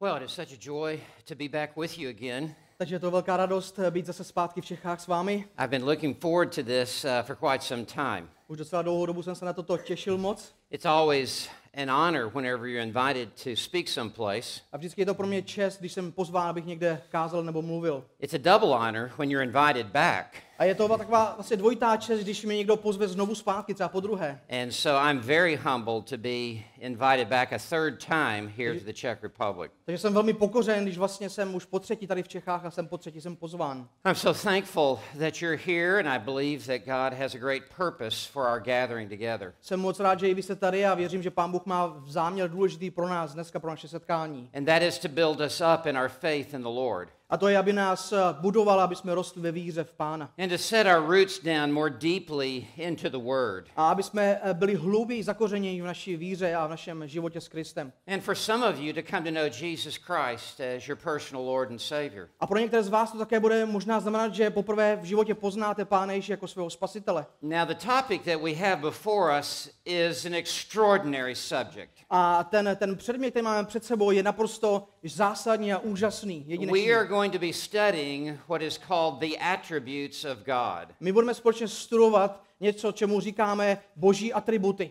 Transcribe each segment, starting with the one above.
Well, it is such a joy to be back with you again. Takže je to velká radost eh, být zase zpátky v Čechách s vámi. I've been looking forward to this uh, for quite some time. Už docela dlouhou dobu jsem se na toto těšil moc. It's always an honor whenever you're invited to speak someplace. A vždycky je to pro mě čest, když jsem pozván, abych někde kázal nebo mluvil. It's a double honor when you're invited back. A je to taková vlastně dvojitá čest, když mě někdo pozve znovu zpátky, třeba po druhé. And so I'm very humbled to be invited back a third time here to the Czech Republic. Takže jsem velmi pokořen, když vlastně jsem už po třetí tady v Čechách a jsem po třetí jsem pozván. I'm so thankful that you're here, and I believe that God has a great purpose for our gathering together. Jsem moc rád, že i vy jste tady a věřím, že Pán Bůh má záměr důležitý pro nás dneska, pro naše setkání. And that is to build us up in our faith in the Lord. A to je, aby nás eh, budoval, aby jsme rostli ve víře v Pána. And to set our roots down more deeply into the Word. A aby jsme eh, byli hlouběji zakořeněni v naší víře a v našem životě s Kristem. And for some of you to come to know Jesus Christ as your personal Lord and Savior. A pro některé z vás to také bude možná znamenat, že poprvé v životě poznáte Pána Ježíše jako svého spasitele. Now, the topic that we have before us is an extraordinary subject. A ten, ten předmět, který máme před sebou, je naprosto zásadní a úžasný, jedinečný. Going to be studying what is called the attributes of God. My budeme společně studovat něco, čemu říkáme boží atributy.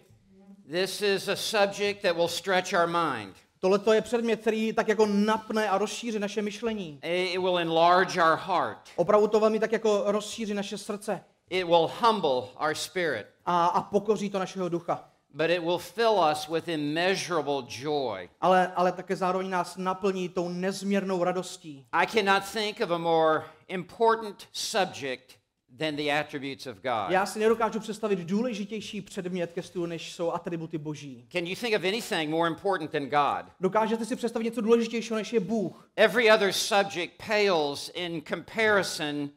This is a subject that will stretch our mind. Tohle je předmět, který tak jako napne a rozšíří naše myšlení. It will enlarge our heart. Opravdu to velmi tak jako rozšíří naše srdce It will humble our spirit. a, a pokoří to našeho ducha. But it will fill us with immeasurable joy. Ale, ale také zároveň nás naplní tou nezměrnou radostí. I cannot think of a more important subject than the attributes of God. Já si nedokážu představit důležitější předmět ke studiu, než jsou atributy boží. Can you think of anything more important than God? Dokážete si představit něco důležitějšího, než je Bůh? Every other subject pales in comparison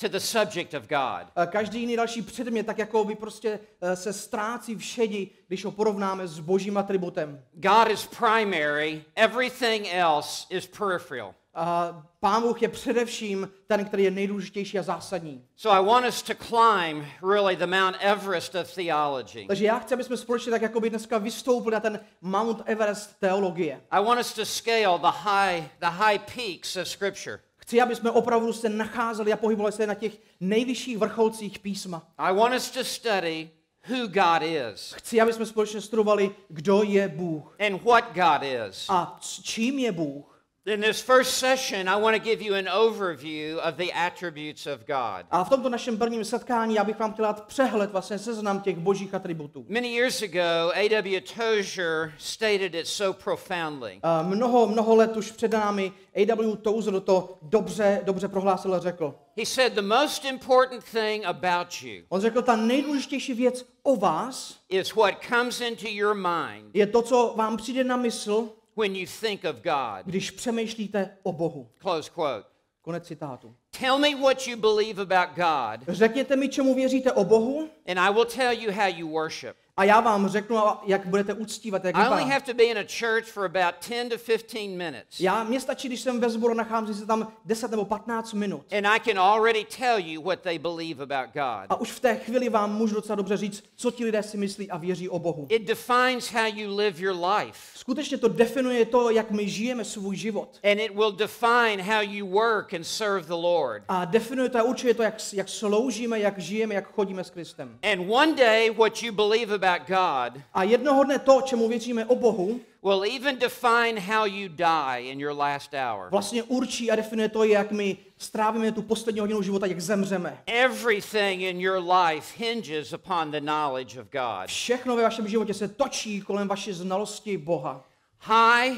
to the subject of God. A Každý jiný další předmět tak jako by prostě eh, se ztrácí v šedi, když ho porovnáme s božím atributem. God is primary, everything else is peripheral. A Pán Bůh je především ten, který je nejdůležitější a zásadní. So I want us to climb really the Mount Everest of theology. Takže já chci, aby jsme společně tak jako by dneska vystoupili na ten Mount Everest teologie. I want us to scale the high the high peaks of scripture. Chci, aby jsme opravdu se nacházeli a pohybovali se na těch nejvyšších vrcholcích písma. I want us to study who God is Chci, aby jsme společně studovali, kdo je Bůh and what God is. a čím je Bůh. In this first session, I want to give you an overview of the attributes of God. A v tomto našem prvním setkání já bych vám chtěl dát přehled, vlastně seznam těch božích atributů. Many years ago, A.W. Tozier stated it so profoundly. A mnoho, mnoho let už před námi A.W. Tozer to dobře, dobře prohlásil a řekl. He said, The most important thing about you On řekl, ta nejdůležitější věc o vás is what comes into your mind je to, co vám přijde na mysl, when you think of God. když přemýšlíte o Bohu. Close quote. Konec citátu. Tell me what you believe about God, Řekněte mi, čemu věříte o Bohu and I will tell you how you worship. A já vám řeknu, jak budete uctívat, jak I only have to be in a church for about 10 to 15 minutes, Já, mě stačí, když jsem ve sboru, nacházím se tam 10 nebo 15 minut. and I can already tell you what they believe about God. A už v té chvíli vám můžu docela dobře říct, co ti lidé si myslí a věří o Bohu. It defines how you live your life, Skutečně to definuje to, jak my žijeme svůj život. and it will define how you work and serve the Lord. A definuje to a určuje to, jak, jak sloužíme, jak žijeme, jak chodíme s Kristem. And one day, what you believe about God A jednoho dne to, čemu věříme o Bohu, will even define how you die in your last hour. vlastně určí a definuje to, jak my strávíme tu poslední hodinu života, jak zemřeme. Everything in your life hinges upon the knowledge of God. Všechno ve vašem životě se točí kolem vaší znalosti Boha. High,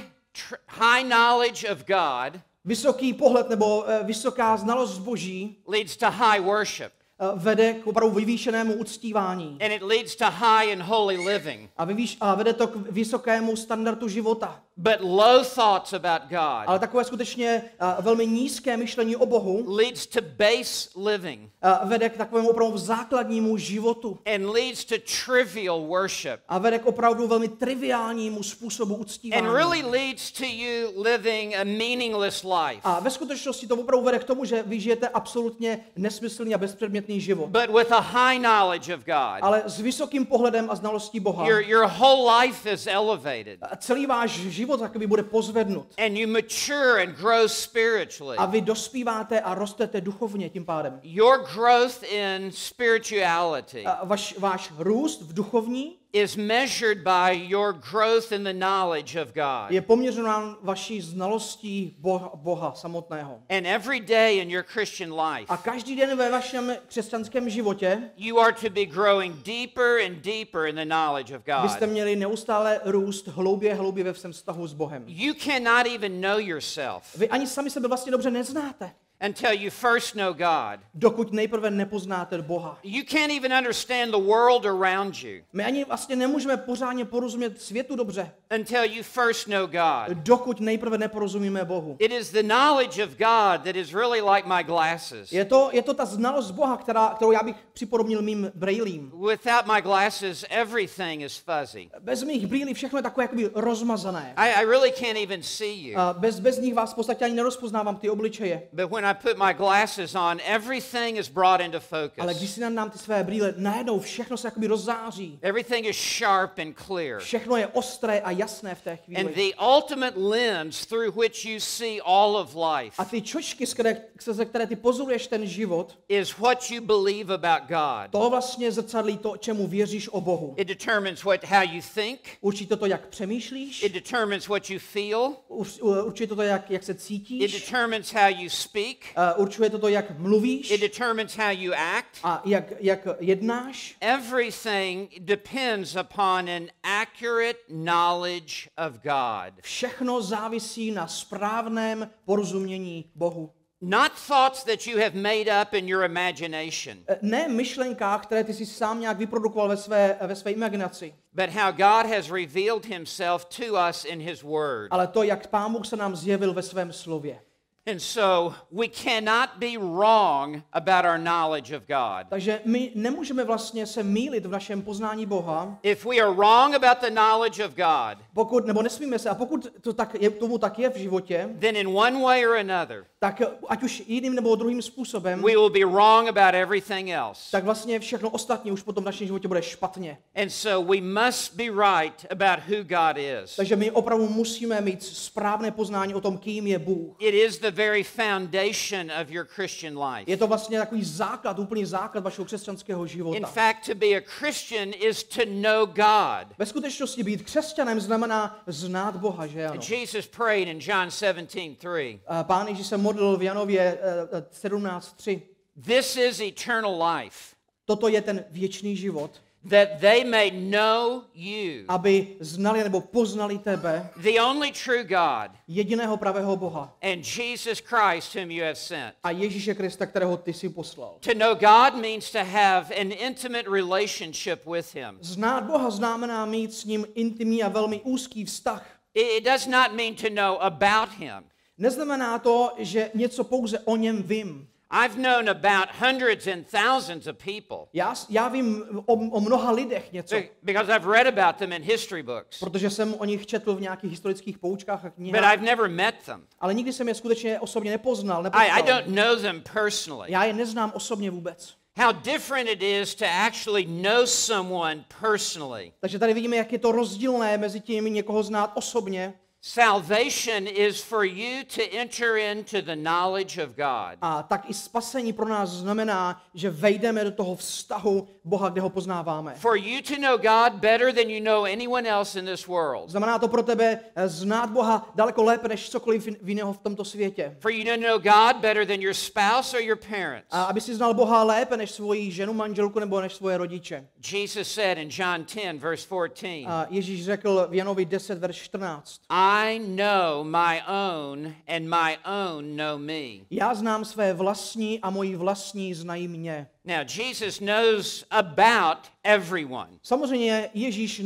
high knowledge of God Vysoký pohled nebo eh, vysoká znalost Boží leads to high worship, vede k opravdu vyvýšenému uctívání. and it leads to high and holy living. A, vyvýš, a vede to k vysokému standardu života. But low thoughts about God Ale takové skutečně eh, velmi nízké myšlení o Bohu leads to base living eh, vede k takovému opravdu základnímu životu. and leads to trivial worship A vede k opravdu velmi triviálnímu způsobu uctívání. and really leads to you living a meaningless life. A ve skutečnosti to opravdu vede k tomu, že vy žijete absolutně nesmyslný a bezpředmětný život. But with a high knowledge of God, Ale s vysokým pohledem a znalostí Boha your, your whole life is elevated. celý váš život život jakoby bude pozvednut. and you mature and grow spiritually. A vy dospíváte a rostete duchovně tím pádem. Your growth in spirituality A vaš, váš růst v duchovní is measured by your growth in the knowledge of God. je poměřován vaší znalostí Boha, Boha samotného. And every day in your Christian life, A každý den ve vašem křesťanském životě you are to be growing deeper and deeper in the knowledge of byste God. měli neustále růst hloubě, hloubě ve svém vztahu s Bohem. You cannot even know yourself Vy ani sami sebe vlastně dobře neznáte, until you first know God. dokud nejprve nepoznáte Boha. You can't even understand the world around you My ani vlastně nemůžeme pořádně porozumět světu dobře, until you first know God. dokud nejprve neporozumíme Bohu. It is the knowledge of God that is really like my glasses. Je to, je to ta znalost Boha, která, kterou já bych připodobnil mým brýlím. Without my glasses, everything is fuzzy. Bez mých brýlí všechno je takové jakoby rozmazané. I, I really can't even see you. A bez, bez nich vás v podstatě ani nerozpoznávám ty obličeje. But when I put my glasses on, everything is brought into Ale když focus. si nám ty své brýle, najednou všechno se jakoby rozzáří. Everything is sharp and clear. Všechno je ostré a jasné v té And chvíli. the ultimate lens through which you see all of life A ty čočky, skrze které ty pozoruješ ten život, is what you believe about God. to vlastně zrcadlí to, čemu věříš o Bohu. It determines what how you think. Určí to to, jak přemýšlíš, It determines what you feel. ur- určuje to to, jak, jak se It cítíš, determines how you speak. A určuje to to, jak mluvíš It determines how you act. a jak, jak jednáš. Everything depends upon an accurate knowledge of God. Všechno závisí na správném porozumění Bohu. Not thoughts that you have made up in your imagination, E, Ne myšlenkách, které ty si sám nějak vyprodukoval ve své, ve své imaginaci, but how God has revealed himself to us in his word. ale to, jak Pán Bůh se nám zjevil ve svém slově. And so we cannot be wrong about our knowledge of God. Takže my nemůžeme vlastně se mýlit v našem poznání Boha, If we are wrong about the knowledge of God, pokud, nebo nesmíme se, a pokud to tak je, tomu tak je v životě, then in one way or another, tak ať už jiným nebo druhým způsobem, we will be wrong about everything else. tak vlastně všechno ostatní už potom v našem životě bude špatně. And so we must be right about who God is. Takže my opravdu musíme mít správné poznání o tom, kým je Bůh. It is the very foundation of your Christian life. Je to vlastně takový základ, úplný základ vašeho křesťanského In života. fact, to be a Christian is to know God. Ve skutečnosti být křesťanem znamená znát Boha, že ano? Jesus prayed in John 17:3. A Pán Ježíš se modlil v Janově eh, eh, 17.3. This is eternal life, Toto je ten věčný život, that they may know you, aby znali nebo poznali tebe, the only true God, jediného pravého Boha and Jesus Christ whom you have sent. a Ježíše Krista, kterého ty si poslal. To know God means to have an intimate relationship with him. Znát Boha znamená mít s ním intimní a velmi úzký vztah. It it does not mean to know about him. Neznamená to, že něco pouze o něm vím. I've known about hundreds and thousands of people Já, já vím o, o mnoha lidech něco, be- because I've read about them in history books, protože jsem o nich četl v nějakých historických poučkách a but knihách, I've never met them. ale nikdy jsem je skutečně osobně nepoznal, I, I nepoznal. don't know them personally. Já je neznám osobně vůbec. How different it is to actually know someone personally. Takže tady vidíme, jak je to rozdílné mezi tím někoho znát osobně Salvation is for you to enter into the knowledge of God. a tak i spasení pro nás znamená, že vejdeme do toho vztahu Boha, kde ho poznáváme. For you to know God better than you know anyone else in this world. Znamená to pro tebe eh, znát Boha daleko lépe než cokoliv jin- jiného v tomto světě. For you to know God better than your spouse or your parents. A aby si znal Boha lépe než svoji ženu, manželku nebo než svoje rodiče. Jesus said in John 10, verse 14, A Ježíš řekl v Janovi 10, verš 14. I know my own, and my own know me. Já znám své vlastní a moji vlastní znají mě. Now, Jesus knows about everyone, Samozřejmě Ježíš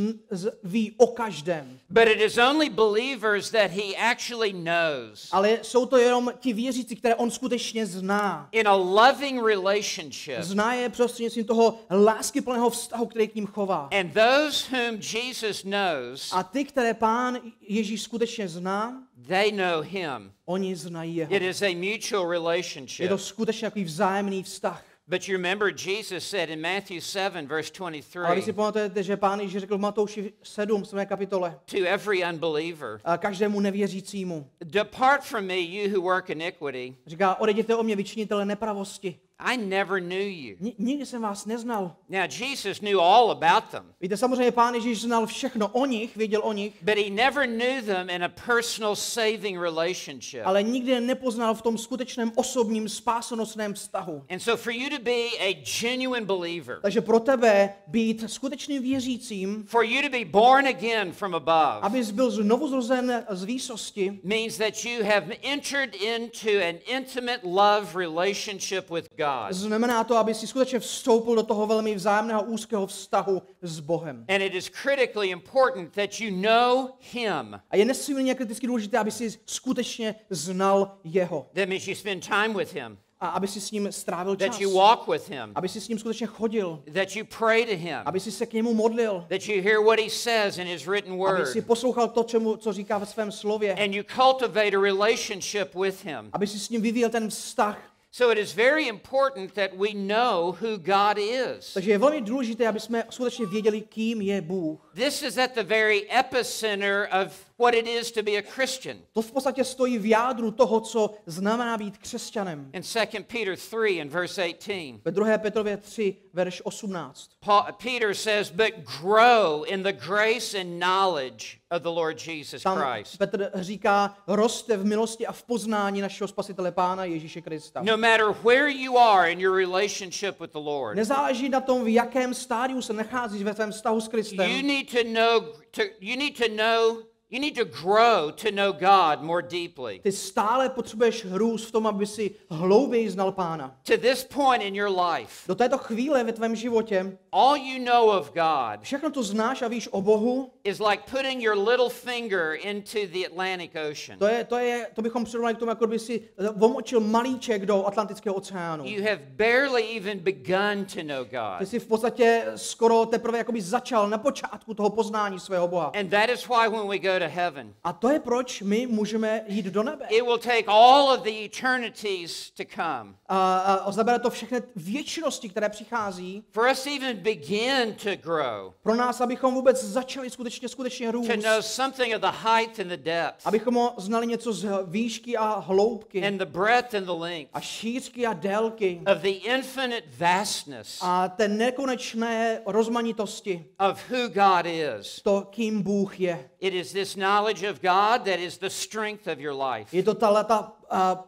ví o každém, but it is only believers that he actually knows. ale jsou to jenom ti věřící, které on skutečně zná. In a loving relationship, Zná je prostřednictvím toho láskyplného vztahu, který k ním chová. and those whom Jesus knows, A ty, které pán Ježíš skutečně zná, they know him. oni znají jeho. It is a mutual Je relationship. to skutečně takový vzájemný vztah. But you remember Jesus said in Matthew 7, verse Ale vy si 23, pamatujete, že pán Ježíš řekl v Matouši 7, 7. kapitole, to every unbeliever, a každému nevěřícímu. Depart from me, you who work iniquity. Říká, odejděte o mě, vyčinitele nepravosti. I never knew you. Ni- nikdy jsem vás neznal. Now, Jesus knew all about them, Víte, samozřejmě pán Ježíš znal všechno o nich, věděl o nich, but he never knew them in a personal saving relationship. ale nikdy je nepoznal v tom skutečném osobním spásonosném vztahu. And so, for you to be a genuine believer, Takže pro tebe být skutečným věřícím, for you to be born again from above, abys byl znovu zrozen z výsosti, means that you have entered into an intimate love relationship with God. Znamená to, aby si skutečně vstoupil do toho velmi vzájemného úzkého vztahu s Bohem. And it is critically important that you know Him. A je nesmírně kriticky důležité, aby si skutečně znal jeho. That means you spend time with Him, A aby si s ním strávil čas. that you walk with Him, Aby si s ním skutečně chodil. that you pray to Him, Aby si se k němu modlil. that you hear what He says in His written Aby si word, poslouchal to, čemu, co říká ve svém slově. and you cultivate a relationship with Him. Aby si s ním vyvíjel ten vztah. So it is very important that we know who God is. Takže je velmi důležité, aby jsme skutečně věděli, kým je Bůh. This is at the very epicenter of what it is to be a Christian. To v podstatě stojí v jádru toho, co znamená být křesťanem. In 2 Peter 3 and verse 18, Ve 2. Petrově 3, verš 18. Paul, Peter says, But grow in the grace and knowledge of the Lord Jesus Tam Christ. Petr říká, roste v milosti a v poznání našeho spasitele Pána Ježíše Krista. No matter where you are in your relationship with the Lord, Nezáleží na tom, v jakém stádiu se nacházíš ve tvém vztahu s you Kristem. need to know to, you need to know you need to grow to know God more deeply. Ty stále potřebuješ růst v tom, aby si hlouběji znal Pána. To this point in your life, Do této chvíle ve tvém životě all you know of God všechno to znáš a víš o Bohu, is like putting your little finger into the Atlantic Ocean. to, je, to, je, to bychom přirovnali k tomu, jako by si vomočil malíček do Atlantického oceánu. You have barely even begun to know Ty God. jsi v podstatě skoro teprve jakoby začal na počátku toho poznání svého Boha. And that is why when we go to heaven, A to je proč my můžeme jít do nebe. it will take all of the eternities to come A, a zabere to všechny věčnosti, které přichází, for us even begin to grow, pro nás, abychom vůbec začali skutečně, skutečně růst. to know something of the height and the depth, Abychom ho znali něco z výšky a hloubky and the breadth and the length a šířky a délky of the infinite vastness a té nekonečné rozmanitosti, of who God is. to, kým Bůh je. It is this knowledge of God that is the strength of your life. Je to ta,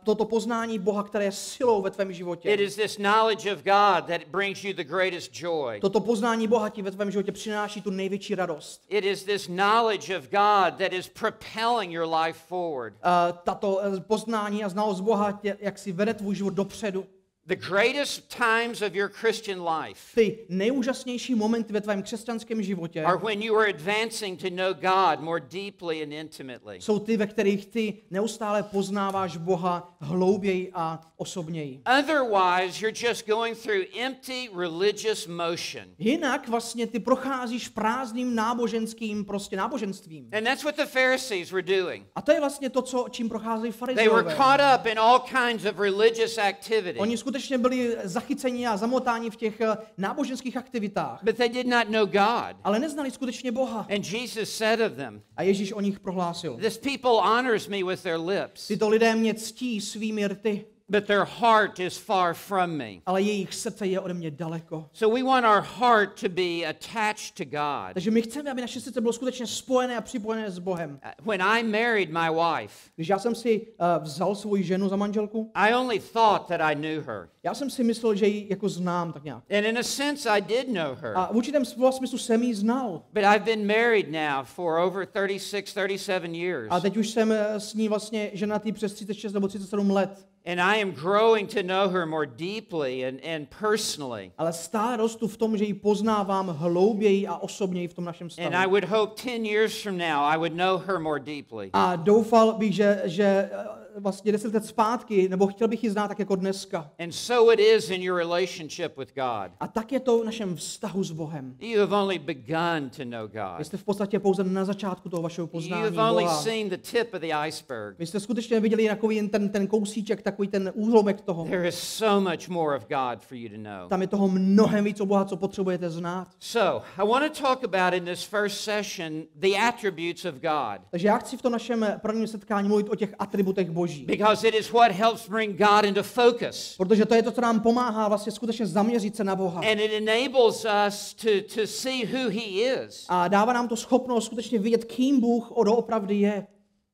toto poznání Boha, které je silou ve tvém životě. It is this knowledge of God that brings you the greatest joy. Toto poznání Boha ti ve tvém životě přináší tu největší radost. It is this knowledge of God that is propelling your life forward. A tato eh, poznání a znalost Boha tě, jak si vede tvůj život dopředu. The greatest times of your Christian life Ty nejúžasnější momenty ve tvém křesťanském životě are when you are advancing to know God more deeply and intimately. jsou ty, ve kterých ty neustále poznáváš Boha hlouběji a osobněji. Otherwise, you're just going through empty religious motion. Jinak vlastně ty procházíš prázdným náboženským prostě náboženstvím. And that's what the Pharisees were doing. A to je vlastně to, co, čím procházejí They were farizeové. caught up in all kinds of religious activity, Oni skutečně byli zachyceni a zamotáni v těch eh, náboženských aktivitách, but they did not know God. ale neznali skutečně Boha. And Jesus said of them, A Ježíš o nich prohlásil. This people honors me with their lips, Tyto lidé mě ctí svými rty, but their heart is far from me. ale jejich srdce je ode mě daleko. So we want our heart to be attached to God. Takže my chceme, aby naše srdce bylo skutečně spojené a připojené s Bohem. Uh, When I married my wife, Když já jsem si uh, vzal svoji ženu za manželku, I only thought that I knew her. já jsem si myslel, že ji jako znám tak nějak. And in a sense, I did know her. A v určitém slova smyslu jsem ji znal. But I've been married now for over 36, 37 years. A teď už jsem eh, s ní vlastně ženatý přes 36 nebo 37 let. And I am growing to know her more deeply and, and personally. Ale stále rostu v tom, že ji poznávám hlouběji a osobněji v tom našem And I vztahu. would hope 10 years from now I would know her more deeply. A doufal bych, že, že vlastně 10 let zpátky, nebo chtěl bych ji znát tak jako dneska. And so it is in your relationship with God. A tak je to v našem vztahu s Bohem. You have only begun to know Vy God. jste v podstatě pouze na začátku toho vašeho poznání You've only Boha. seen the tip of the iceberg. Vy jste skutečně viděli takový jen ten, ten kousíček, takový ten úhlomek toho. There is so much more of God for you to know. Tam je toho mnohem víc o Boha, co potřebujete znát. So, I want to talk about in this first session the attributes of God Takže já chci v tom našem prvním setkání mluvit o těch atributech Boží. because it is what helps bring God into focus. Protože to je to, co nám pomáhá vlastně skutečně zaměřit se na Boha. And it enables us to, to see who He is. A dává nám to schopnost skutečně vidět, kým Bůh doopravdy je.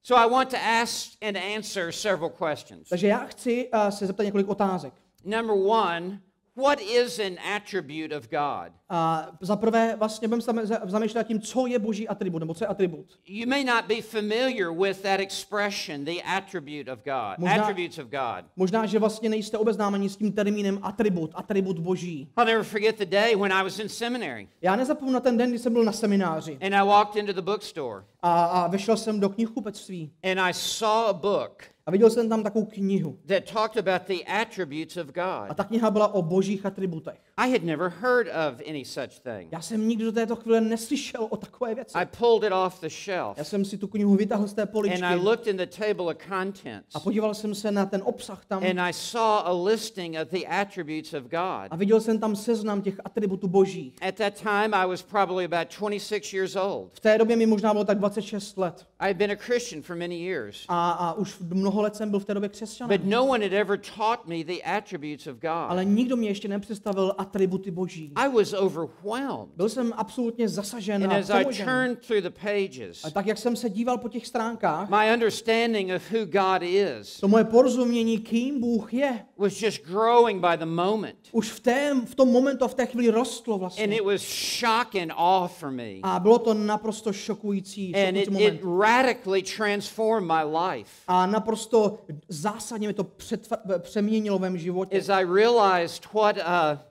So, I want to ask and answer several questions. Takže já chci uh, se zeptat několik otázek. Number one, what is an attribute of God? A za prvé vlastně budeme zamýšlet tím, co je boží atribut, nebo co je atribut. You may not be familiar with that expression, the attribute of God, Možná- attributes of God. Možná, že vlastně nejste obeznámeni s tím termínem atribut, atribut boží. I'll never forget the day when I was in seminary Já nezapomenu na ten den, kdy jsem byl na semináři and I walked into the bookstore a, a vešel jsem do knihkupectví and I saw a book a viděl jsem tam takovou knihu. that talked about the attributes of A God. ta kniha byla o božích atributech. I had never heard of any such thing. Já jsem nikdy do této chvíle neslyšel o takové věci. I pulled it off the shelf Já jsem si tu knihu vytáhl z té poličky and I looked in the table of contents a podíval jsem se na ten obsah tam and I saw a listing of the attributes of a God. viděl jsem tam seznam těch atributů božích. At that time, I was probably about 26 years old. V té době mi možná bylo tak 26 let I had been a Christian for many years. a, a už mnoho let jsem byl v té době křesťanem. But no one had ever taught me the attributes of Ale God. nikdo mě ještě nepředstavil atributy boží. I was overwhelmed. Byl jsem absolutně zasažen And a as I turned through the pages, A tak, jak jsem se díval po těch stránkách, my understanding of who God is to moje porozumění, kým Bůh je, was just growing by the moment. už v, té, v tom momentu a v té chvíli rostlo And vlastně. it was shock and awe for me. A bylo to naprosto šokující, And šokující it, moment. it radically transformed my life A naprosto zásadně mi to přetva- přeměnilo v mém životě. as I realized what a,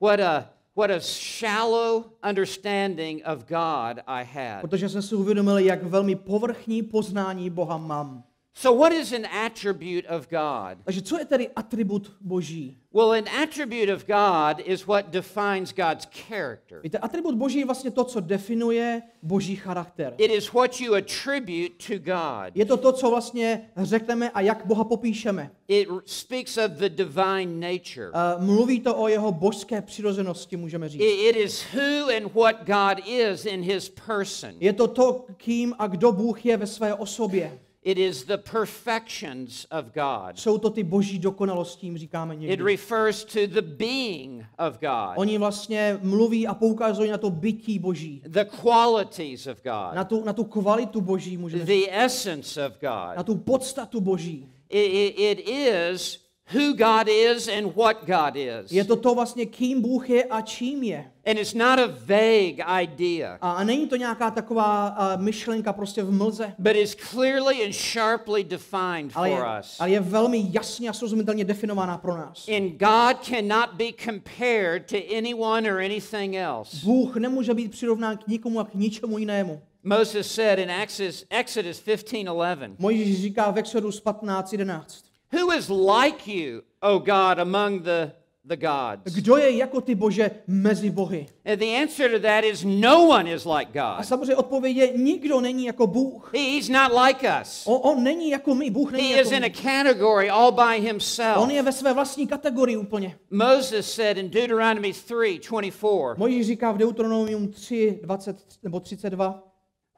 what a, what a shallow understanding of God I had. Protože jsem si uvědomil, jak velmi povrchní poznání Boha mám. So, what is an attribute of God? Takže co je tedy atribut Boží? Well, an attribute of God is what defines God's character. Víte, atribut Boží je vlastně to, co definuje Boží charakter. It is what you attribute to God. Je to to, co vlastně řekneme a jak Boha popíšeme. It speaks of the divine nature. Uh, mluví to o jeho božské přirozenosti, můžeme říct. I- It is who and what God is in his person. Je to to, kým a kdo Bůh je ve své osobě. It is the perfections of God. Jsou to ty boží dokonalosti, jim říkáme It někdy. refers to the being of God, Oni vlastně mluví a poukazují na to bytí boží. the qualities of Na God, tu, na tu kvalitu boží, můžeme říct. the essence of Na God. tu podstatu boží. It, it, it is who God is and what God is. Je to to vlastně, kým Bůh je a čím je. And it's not a vague idea, A, a není to nějaká taková a, myšlenka prostě v mlze, but is clearly and sharply defined ale je, for us. ale je velmi jasně a srozumitelně definovaná pro nás. And God cannot be compared to anyone or anything else. Bůh nemůže být přirovnán k nikomu a k ničemu jinému. Moses said in Exodus, Exodus 15:11, Mojžíš říká v Exodus 15.11. "Who is like you, O God, among the the gods?" Kdo je jako ty Bože mezi bohy? And the answer to that is no one is like A God. samozřejmě odpověď je, nikdo není jako Bůh. He- He's not like us. On, on není jako my, Bůh není He jako is in a my. category all by himself. On je ve své vlastní kategorii úplně. Moses said in Deuteronomy 3:24, Mojžíš říká v Deuteronomium 3, 20 nebo 32,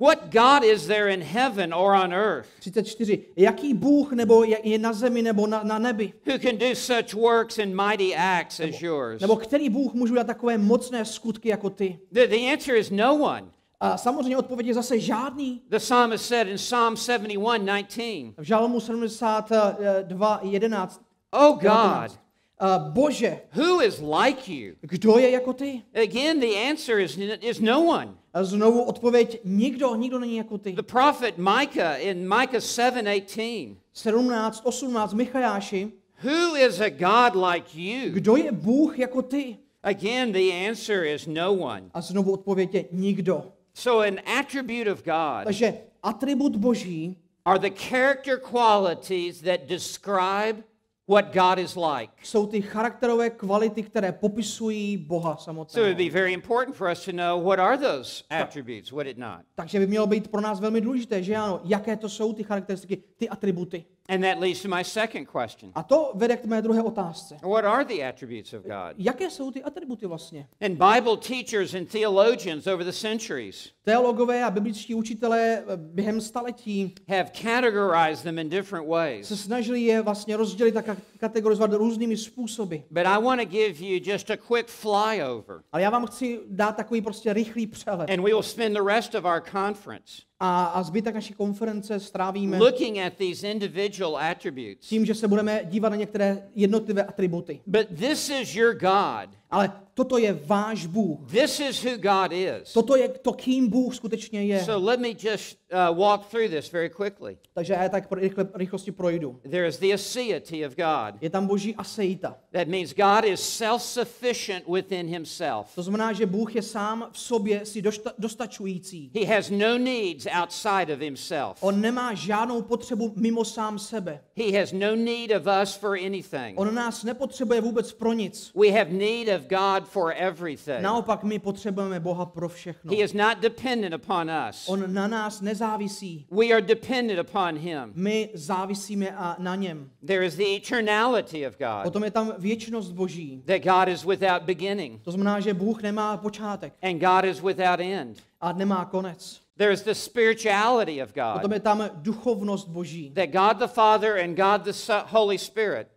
"What God is there in heaven or on earth 34. Jaký Bůh nebo je, na zemi nebo na, na nebi? who can do such works and mighty acts as yours?" Nebo který Bůh může udělat takové mocné skutky jako ty? The, the answer is no one. A samozřejmě odpověď je zase žádný. The psalmist said in Psalm 71:19, V Žalmu 72, 11. "Oh God, A Bože, who is like you?" kdo je jako ty? Again, the answer is, is no one. A znovu odpověď, nikdo, nikdo není jako ty. The prophet Micah in Micah 7:18, 17, 18, Michajáši, "Who is a God like you?" kdo je Bůh jako ty? Again, the answer is no one. A znovu odpověď je nikdo. So an attribute of God Takže atribut Boží are the character qualities that describe what God is like. jsou ty charakterové kvality, které popisují Boha So it samotného. would be very important for us to know what are those attributes, would it not? Takže by mělo být pro nás velmi důležité, že ano, jaké to jsou ty charakteristiky, ty atributy. And that leads to my second question. A to vede k mé druhé otázce. What are the attributes of God? Jaké jsou ty atributy vlastně? And Bible teachers and theologians over the centuries Teologové a bibličtí učitelé eh, během staletí have categorized them in different se ways. snažili je vlastně rozdělit ka- kategorizovat různými způsoby. But I want to give you just a quick flyover, Ale já vám chci dát takový prostě rychlý přehled. and we will spend the rest of our conference A, a zbytek naší konference strávíme looking at these individual attributes. tím, že se budeme dívat na některé jednotlivé atributy. But this is your God. Ale toto je váš Bůh. This is who God is. Toto je to, kým Bůh skutečně je. So let me just uh, walk through this very quickly. Takže já tak rychle, rychlosti projdu. There is the aseity of God. Je tam boží aseita. That means God is self sufficient within himself. To znamená, že Bůh je sám v sobě si dosta, dostačující. He has no needs outside of himself. On nemá žádnou potřebu mimo sám sebe. He has no need of us for anything. On nás nepotřebuje vůbec pro nic. We have need of God for everything. Naopak my potřebujeme Boha pro všechno. He is not dependent upon us. On na nás nezávisí. We are dependent upon him. My závisíme a na něm. There is the eternality of God. Potom je tam věčnost Boží. That God is without beginning To znamená, že Bůh nemá počátek and God is without end. a nemá konec. There is the spirituality of Potom God. je tam duchovnost Boží. That God the Father and God the Holy Spirit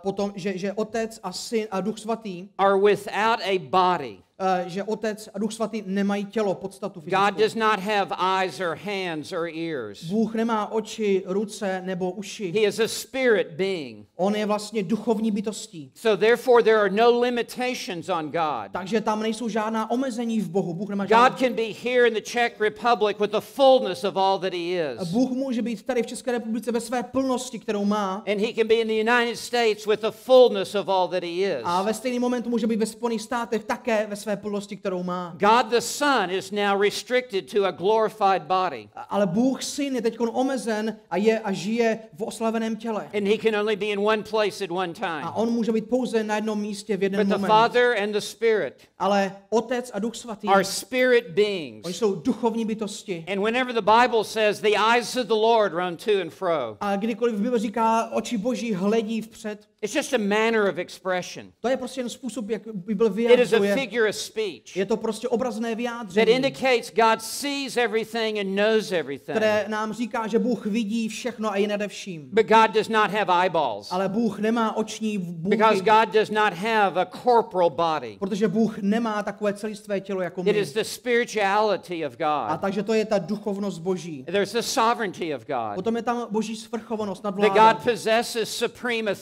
potom, že, že Otec a Syn a Duch Svatý, are without a body. A že Otec a Duch Svatý nemají tělo, podstatu God fyzickou. does not have eyes or hands or ears. Bůh nemá oči, ruce nebo uši. He is a spirit being. On je vlastně duchovní bytostí. So therefore there are no limitations on God. Takže tam nejsou žádná omezení v Bohu. Bůh nemá God žádná... can be here in the Czech Republic with the fullness of all that he is. Bůh může být tady v České republice ve své plnosti, kterou má. And he can be in the United States with the fullness of all that he is. A ve stejný moment může být ve Spojených státech také ve své plnosti, kterou má. God the Son is now restricted to a glorified body. Ale Bůh syn je teď omezen a je a žije v oslaveném těle. And he can only be in one place at one time. A on může být pouze na jednom místě v jeden But the moment. Father and the Spirit Ale Otec a Duch Svatý, are spirit oni beings. jsou duchovní bytosti. And whenever the Bible says the eyes of the Lord run to and fro, A kdykoliv v Bible říká, oči Boží hledí vpřed, it's just a manner of expression. to je prostě jen způsob, jak Bible It is a vyjadřuje. figure of speech Je to prostě obrazné that vyjádření, indicates God sees everything and knows everything. které nám říká, že Bůh vidí všechno a je nade vším. But God does not have eyeballs Ale Bůh nemá oční because bůhy, God does not have a corporal body. protože Bůh nemá takové celistvé tělo jako It my. is the spirituality of A God. takže to je ta duchovnost Boží. There's the sovereignty of God. Potom je tam Boží svrchovanost nad That God vládou. possesses supreme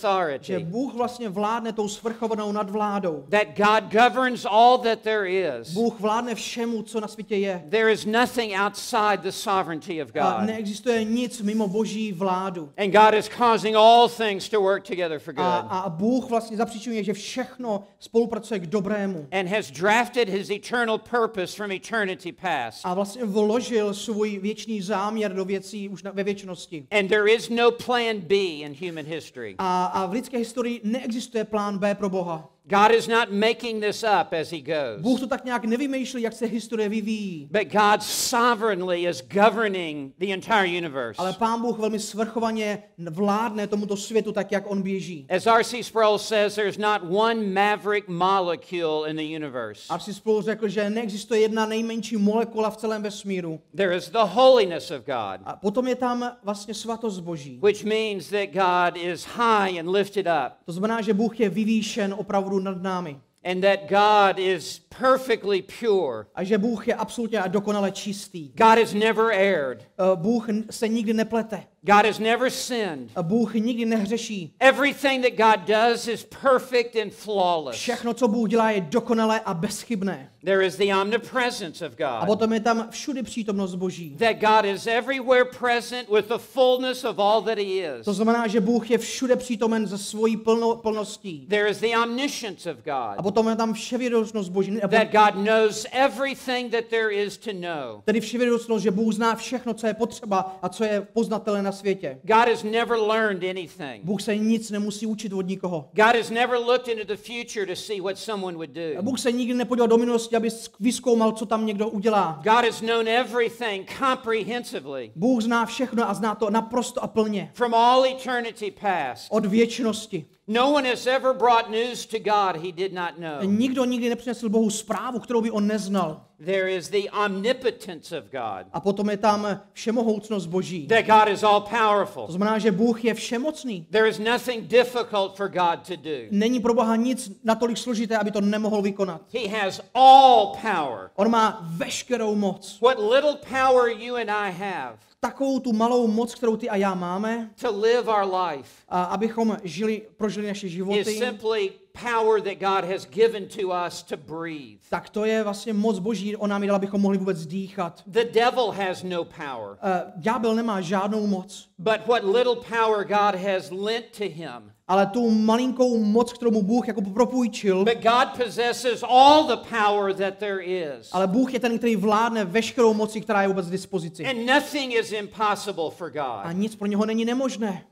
Že. Bůh vlastně vládne tou svrchovanou nad vládou. That God governs all that there is. Bůh vládne všemu, co na světě je. There is nothing outside the sovereignty of A God. neexistuje nic mimo Boží vládu. And God is causing all things to work together for A, good. a Bůh vlastně zapříčuje, že všechno spolupracuje k dobrému. And has drafted his eternal purpose from eternity past. A vlastně vložil svůj věčný záměr do věcí už na, ve věčnosti. And there is no plan B in human history. A, a v lidské historii neexistuje plán B pro Boha. God is not making this up as he Bůh goes. to tak nějak nevymýšlí, jak se historie vyvíjí. But God sovereignly is governing the entire universe. Ale Pán Bůh velmi svrchovaně vládne tomuto světu tak, jak on běží. As R.C. Sproul says, there's not one maverick molecule in the universe. Si spolu řekl, že neexistuje jedna nejmenší molekula v celém vesmíru. There is the holiness of God, A potom je tam vlastně svatost Boží. which means that God is high and lifted up, To znamená, že Bůh je vyvýšen opravdu nad námi. and that God is perfectly pure. A že Bůh je absolutně a dokonale čistý. God has never erred. Eh, Bůh se nikdy neplete. God has never sinned. A Bůh nikdy nehřeší. Everything that God does is perfect and flawless. Všechno, co Bůh dělá, je dokonalé a bezchybné. There is the omnipresence of A God. potom je tam všudy přítomnost Boží. That God is everywhere present with the fullness of all that He is. To znamená, že Bůh je všude přítomen ze svojí plno, plností. There is the omniscience of A God. potom je tam vševědostnost Boží. That God knows everything that there is to know. Tedy vševědostnost, že Bůh zná všechno, co je potřeba a co je poznatelné na světě. God has never learned anything. Bůh se nic nemusí učit od nikoho. God has never looked into the future to see what someone would A do. Bůh se nikdy nepodíval do minulosti, aby sk- vyzkoumal, co tam někdo udělá. God has known everything comprehensively Bůh zná všechno a zná to naprosto a plně. from all eternity past. Od věčnosti. No one has ever brought news to God he did not know. Nikdo nikdy nepřinesl Bohu zprávu, kterou by on neznal. There is the omnipotence of God. A potom je tam všemohoucnost Boží. That God is all To powerful. znamená, že Bůh je všemocný. There is nothing difficult for God to do. Není pro Boha nic natolik složité, aby to nemohl vykonat. He has all power. On má veškerou moc. What little power you and I have Takovou tu malou moc, kterou ty a já máme, to live our life a abychom žili, prožili naše is životy, simply power that God has given to us to breathe. tak to je vlastně moc Boží. On nám ji dal, abychom mohli vůbec dýchat. The devil has no power, Uh, ďábel nemá žádnou moc, but what little power God has lent to him. Ale tu malinkou moc, kterou mu Bůh jako propůjčil, But God possesses all the power that there is. ale Bůh je ten, který vládne veškerou moci, která je vůbec k dispozici. And nothing is impossible for A God. nic pro něho není nemožné.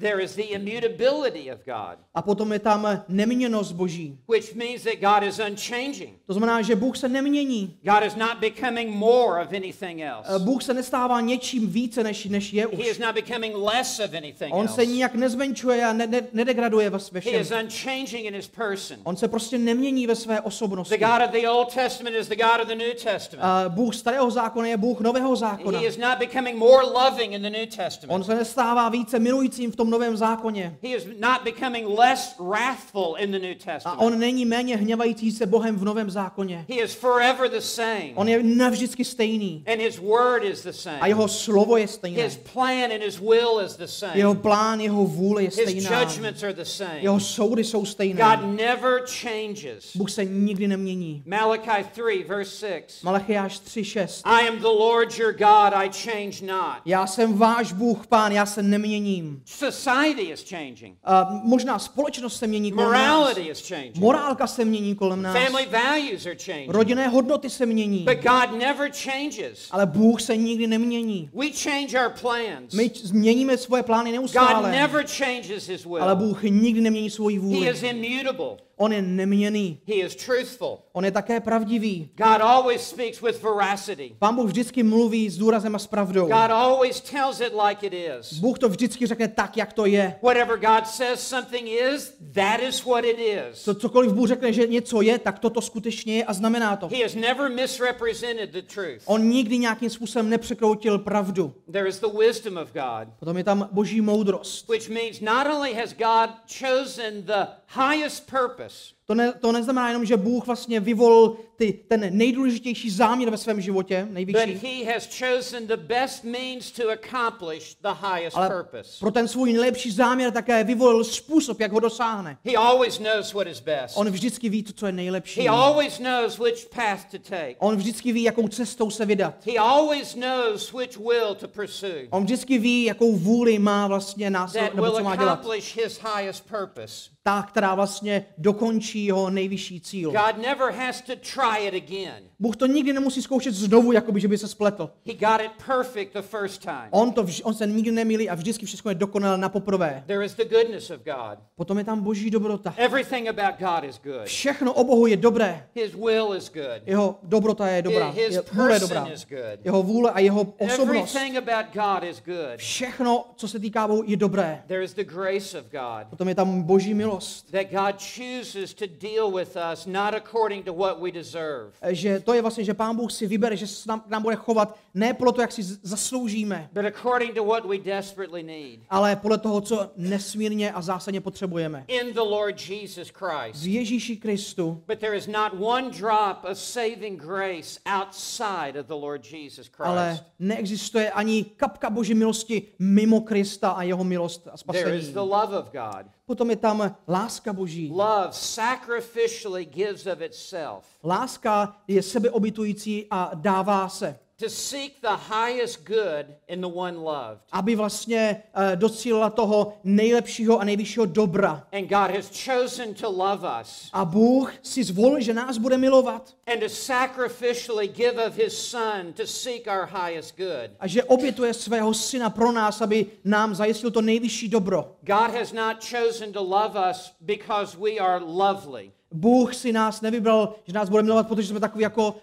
There is the immutability of God, A potom je tam neměněnost Boží. which means that God is unchanging. To znamená, že Bůh se nemění. God is not becoming more of anything Eh, else. Bůh se nestává něčím více, než, než je He už. is not becoming less of anything On se else. nijak nezmenšuje a ne, ne, nedegraduje ve, ve He is unchanging in his person. On se prostě nemění ve své The osobnosti. God of the Old Testament is the God of the New Testament. A Bůh starého zákona je Bůh nového zákona. He is not becoming more loving in the New On Testament. se nestává více milujícím v tom novém zákoně. He is not becoming less wrathful in the New A Testament. on není méně hněvající se Bohem v novém zákoně. He is forever the same. On je navždycky stejný. And his word is the A same. jeho slovo je stejné. His plan and his will is the Jeho same. plán, jeho vůle je His stejná. judgments are the same. Jeho soudy jsou stejné. God never changes. Bůh se nikdy nemění. Malachi 3, verse 6. Malachiáš 3.6. I am the Lord your God, I change not. Já jsem váš Bůh, pán, já se neměním. Society is changing. A možná společnost se mění kolem nás. Morality is changing. Morálka se mění kolem nás. Family values are changing. Rodinné hodnoty se mění. But God never changes. Ale Bůh se nikdy nemění. We change our plans. My změníme svoje plány God neustále. never changes his Ale will. Bůh nikdy nemění svoji He vůli. is immutable. On je neměný. He is truthful. On je také pravdivý. God always speaks with veracity. Pán Bůh vždycky mluví s důrazem a s pravdou. God always tells it like it is. Bůh to vždycky řekne tak, jak to je. Whatever God says something is, that is what it is. Co, cokoliv Bůh řekne, že něco je, tak toto skutečně je a znamená to. He has never misrepresented the truth. On nikdy nějakým způsobem nepřekroutil pravdu. There is the wisdom of God, Potom je tam boží moudrost. which means not only has God chosen the highest purpose, purpose. To, ne, to neznamená jenom, že Bůh vlastně vyvolil ty, ten nejdůležitější záměr ve svém životě, nejvyšší, he has chosen the best means to accomplish the highest ale purpose. pro ten svůj nejlepší záměr také vyvolil způsob, jak ho dosáhne. He always knows what is best. On vždycky ví co je nejlepší. He always knows which path to take. On vždycky ví, jakou cestou se vydat. He always knows which will to pursue On vždycky ví, jakou vůli má vlastně následovat, nebo co má dělat. accomplish his highest purpose. Ta, která vlastně dokončí jeho nejvyšší cíl. God never has to try it again. Bůh to nikdy nemusí zkoušet znovu, jakoby, že by se spletl. He got it perfect the first time. On, to, vž- on se nikdy nemýlí a vždycky všechno je dokonalé na poprvé. There is the goodness of God. Potom je tam boží dobrota. Everything about God is good. Všechno o Bohu je dobré. His will is good. Jeho dobrota je dobrá. His vůle je dobrá. is good. Jeho vůle a jeho osobnost. Everything about God is good. Všechno, co se týká Bohu, je dobré. There is the grace of God Potom je tam boží milost. that God chooses to deal with us not according to what we deserve, Že to je vlastně, že Pán Bůh si vybere, že se nám, nám bude chovat ne podle toho, jak si zasloužíme, but according to what we desperately need. ale podle toho, co nesmírně a zásadně potřebujeme. In the Lord Jesus Christ. V Ježíši Kristu. But there is not one drop of saving grace outside of the Lord Jesus Ale Christ. neexistuje ani kapka Boží milosti mimo Krista a jeho milost a There is spasení. the love of God. Potom je tam láska Boží. Love sacrificially gives of itself. Láska je sebeobitující a dává se, To seek the highest good in the one loved. aby vlastně eh, docílila toho nejlepšího a nejvyššího dobra. And God has chosen to love us A Bůh si zvolil, že nás bude milovat and to sacrificially give of his son to seek our highest good. a že obětuje svého syna pro nás, aby nám zajistil to nejvyšší dobro. God has not chosen to love us because we are lovely. Bůh si nás nevybral, že nás bude milovat, protože jsme takový jako,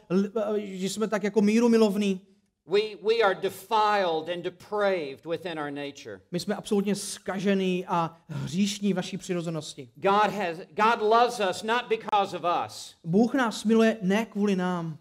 eh, že jsme tak jako míru milovní. We, we are defiled and depraved within our nature. My jsme absolutně skažený a hříšní v naší přirozenosti. God, has, God loves us not because of us. Bůh nás miluje ne kvůli nám.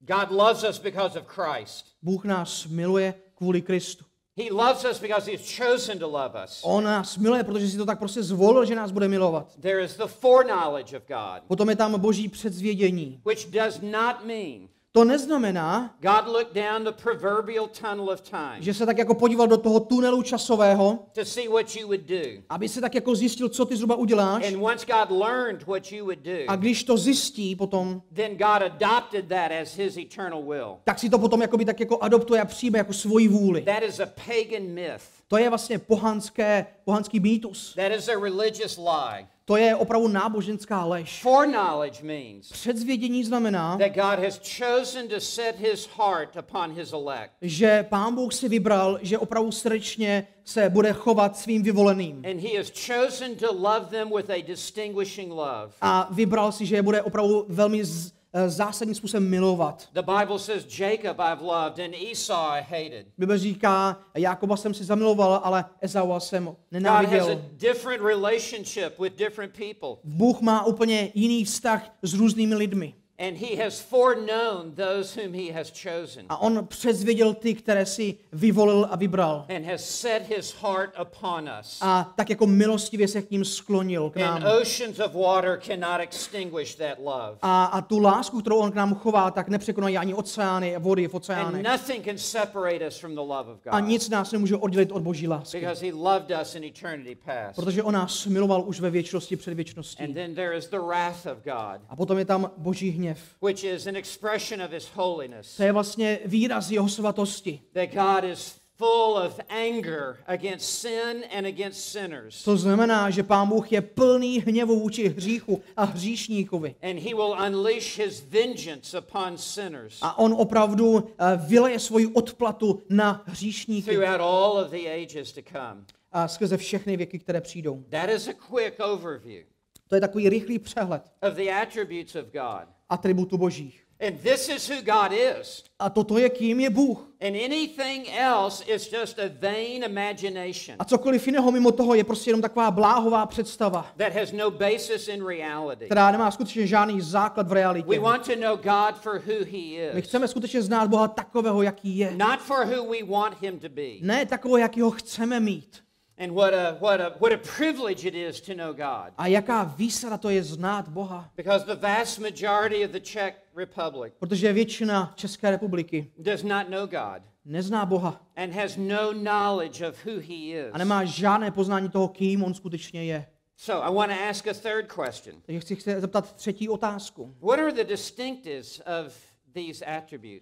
God loves us because of Christ. Bůh nás miluje kvůli Kristu. He loves us because He has chosen to love us. On nás miluje, protože si to tak prostě zvolil, že nás bude milovat. There is the foreknowledge of God, Potom je tam boží předzvědění. which does not mean To neznamená, God looked down the proverbial tunnel of time že se tak jako podíval do toho tunelu časového, to see what you would do. aby se tak jako zjistil, co ty zhruba uděláš. And once God learned what you would do, A když to zjistí potom, then God adopted that as His eternal will. tak si to potom jakoby tak jako adoptuje a přijme jako svoji vůli. That is a pagan myth. To je vlastně pohanské, pohanský mýtus. That is a religious lie. To je opravdu náboženská lež. Foreknowledge means Předzvědění znamená, that God has chosen to set His heart upon His elect. že Pán Bůh si vybral, že opravdu srdečně se bude chovat svým vyvoleným. And He has chosen to love them with a distinguishing love. A vybral si, že je bude opravdu velmi z, zásadním způsobem milovat. The Bible says, Jacob I've loved and Esau I hated. Bible říká, Jákoba jsem si zamiloval, ale Ezaua jsem God has a nenáviděl. different relationship with different people. Bůh má úplně jiný vztah s různými lidmi. And he has foreknown those whom he has chosen A on přezvěděl ty, které si vyvolil a vybral. and has set his heart upon us. A tak jako milostivě se k ním sklonil k And nám. oceans of water cannot extinguish that love. A, a tu lásku, kterou on k nám chová, tak nepřekonají ani oceány a vody v And oceánech. nothing can separate us from the love of A God nic nás nemůže oddělit od boží lásky. because he loved us in eternity past. Protože on nás miloval už ve věčnosti před And věčností. then there is the wrath of God, A potom je tam boží hněv. Which is an expression of his holiness. To je vlastně výraz jeho svatosti. That God is full of anger against sin and against sinners. To znamená, že Pán Bůh je plný hněvu vůči hříchu a hříšníkovi. And he will unleash his vengeance upon sinners A on opravdu eh, vyleje svoji odplatu na hříšníky throughout all of the ages to come. a skrze všechny věky, které přijdou. That is a quick overview To je takový rychlý přehled of the attributes of God. atributů božích. And this is who God is. A toto je, kým je Bůh. And anything else is just a vain imagination A cokoliv jiného mimo toho je prostě jenom taková bláhová představa, that has no basis in reality. která nemá skutečně žádný základ v We realitě. want to know God for who he My is, chceme skutečně znát Boha takového, jaký je. not for who we want him to be. Ne takového, jaký ho chceme mít. And what a, what, a, what a privilege it is to know God. A jaká výsada to je znát Boha. Because the vast majority of the Czech Republic Protože většina České republiky does not know God nezná Boha and has no knowledge of who he is. a nemá žádné poznání toho, kým on skutečně je. So I want to ask a third question. Takže chci zeptat třetí otázku. What are the distinctives of?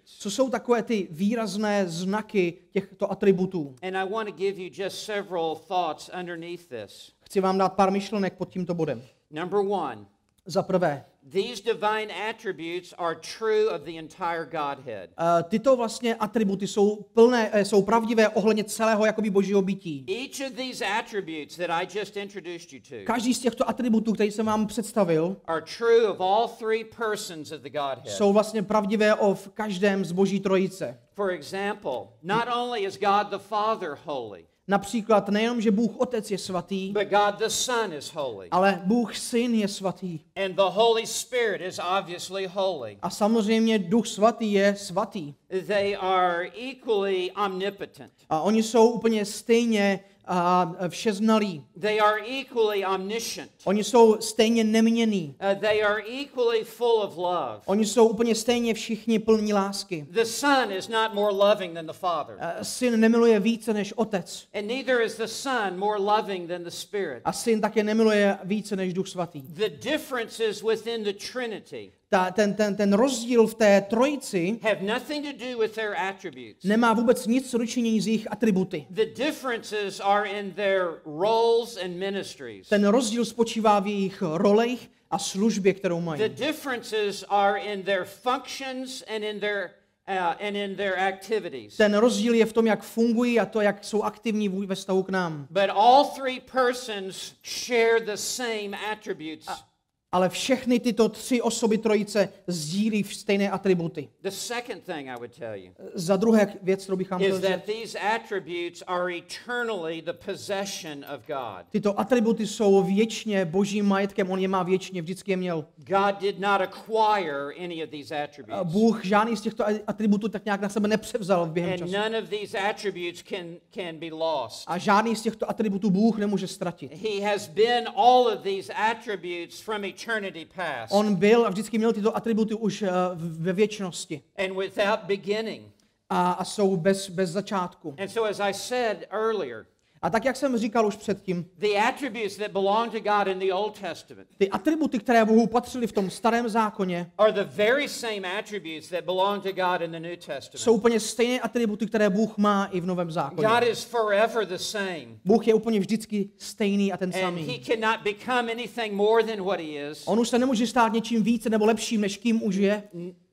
Co jsou takové ty výrazné znaky těchto atributů? Chci vám dát pár myšlenek pod tímto bodem. Number one, Za prvé, these divine attributes are true of the entire Godhead. eh, tyto vlastně atributy jsou plné, eh, jsou pravdivé ohledně celého jakoby božího bytí. Each of these attributes that I just introduced you to Každý z těchto atributů, který jsem vám představil, are true of all three persons of the Godhead. jsou vlastně pravdivé o v každém z boží trojice. For example, not only is God the Father holy, Například nejenom, že Bůh Otec je svatý, but God the Son is holy. ale Bůh Syn je svatý. And the Holy Spirit is obviously holy. A samozřejmě Duch svatý je svatý. They are equally omnipotent. A oni jsou úplně stejně a všeznalí. They are equally omniscient. Oni jsou stejně neměný. Uh, they are equally full of love. Oni jsou úplně stejně všichni plní lásky. The Son is not more loving than the Father. A Syn nemiluje více než Otec. And neither is the Son more loving than the Spirit. A Syn také nemiluje více než Duch svatý. The differences within the Trinity Ta, ten, ten, ten rozdíl v té trojici have nothing to do with their attributes. nemá vůbec nic co dočinění s jejich atributy. The differences are in their roles and ministries. Ten rozdíl spočívá v jejich rolech a službě, kterou The mají. differences are in their functions and in their uh, and in their activities. Ten rozdíl je v tom, jak fungují a to, jak jsou aktivní ve vztahu k nám. But all three persons share the same attributes. Ale všechny tyto tři osoby trojice sdílí v stejné atributy. The second thing I would tell you Za druhé věc, kterou bych vám is that these attributes are eternally the possession of God. tyto atributy jsou věčně božím majetkem, on je má věčně, vždycky je měl. God did not acquire any of these A attributes. Bůh žádný z těchto atributů tak nějak na sebe nepřevzal v během And času. none of these attributes can, can be lost. A žádný z těchto atributů Bůh nemůže ztratit. He has been all of these attributes from eternity past. On byl a vždycky měl tyto atributy už v- ve věčnosti. and without beginning. A, a jsou bez, bez začátku. And so, as I said earlier, A tak, jak jsem říkal už předtím, the attributes that belong to God in the Old Testament ty atributy, které Bohu patřily v tom starém zákoně, are the very same attributes that belong to God in the New jsou Testament. úplně stejné atributy, které Bůh má i v novém zákoně. God is forever the same. Bůh je úplně vždycky stejný a ten And he samý. cannot become anything more than what he is, On už se nemůže stát něčím více nebo lepším, než kým už je,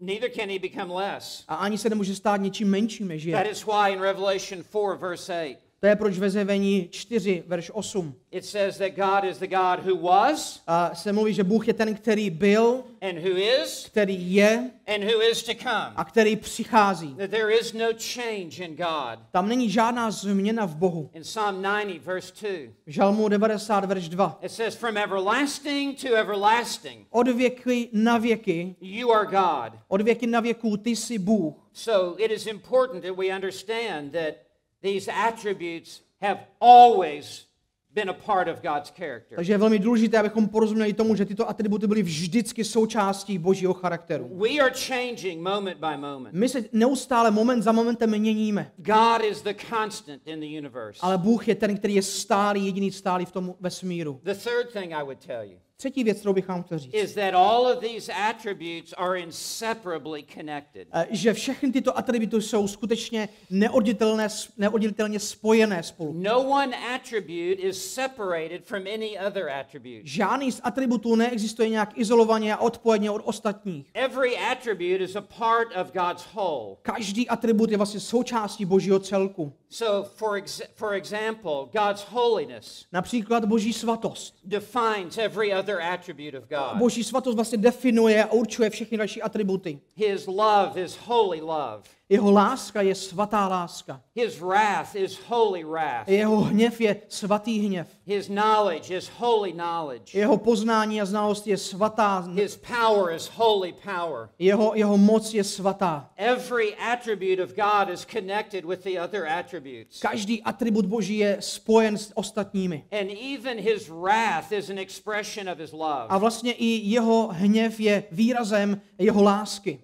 neither can he become less. a ani se nemůže stát něčím menším, než That je. is why in Revelation 4, verse 8, To je proč ve zjevení 4, verš 8, it says that God is the God who was, a se mluví, že Bůh je ten, který byl, and who is, který je and who is to come. a který přichází. That there is no change in God. Tam není žádná změna v Bohu. In Psalm 90, verse 2, V Žalmu 90, verš 2. it says, From everlasting to everlasting, Od věky na věky, you are God. od věky na věků, ty jsi Bůh. So it is important that we understand that these attributes have always been a part of God's character. Takže je velmi důležité, abychom porozuměli tomu, že tyto atributy byly vždycky součástí božího charakteru. We are changing moment by moment. My se neustále moment za momentem měníme, God is the constant in the universe. ale Bůh je ten, který je stálý, jediný stálý v tom vesmíru. The third thing I would tell you Třetí věc, kterou bych vám chtěl říct, is that all of these attributes are inseparably connected. eh, že všechny tyto atributy jsou skutečně neoddělitelné, neoddělitelně spojené spolu. No one attribute is separated from any other attribute. Žádný z atributů neexistuje nějak izolovaně a odpojeně od ostatních. Every attribute is a part of God's whole. Každý atribut je vlastně součástí božího celku. So, for, ex- for example, God's holiness Například boží svatost. defines every other attribute of God. Boží svatost vlastně definuje a určuje všechny další atributy. His love is holy love. Jeho láska je svatá láska. His wrath is holy wrath. Jeho hněv je svatý hněv. His knowledge is holy knowledge. Jeho poznání a znalost je svatá. His power is holy power. Jeho, jeho moc je svatá. Every attribute of God is connected with the other attributes. Každý atribut Boží je spojen s ostatními. And even his wrath is an expression of. A vlastně i jeho hněv je výrazem jeho lásky.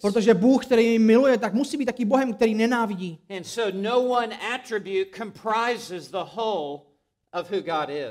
Protože Bůh, který miluje, tak musí být taky Bohem, který nenávidí. No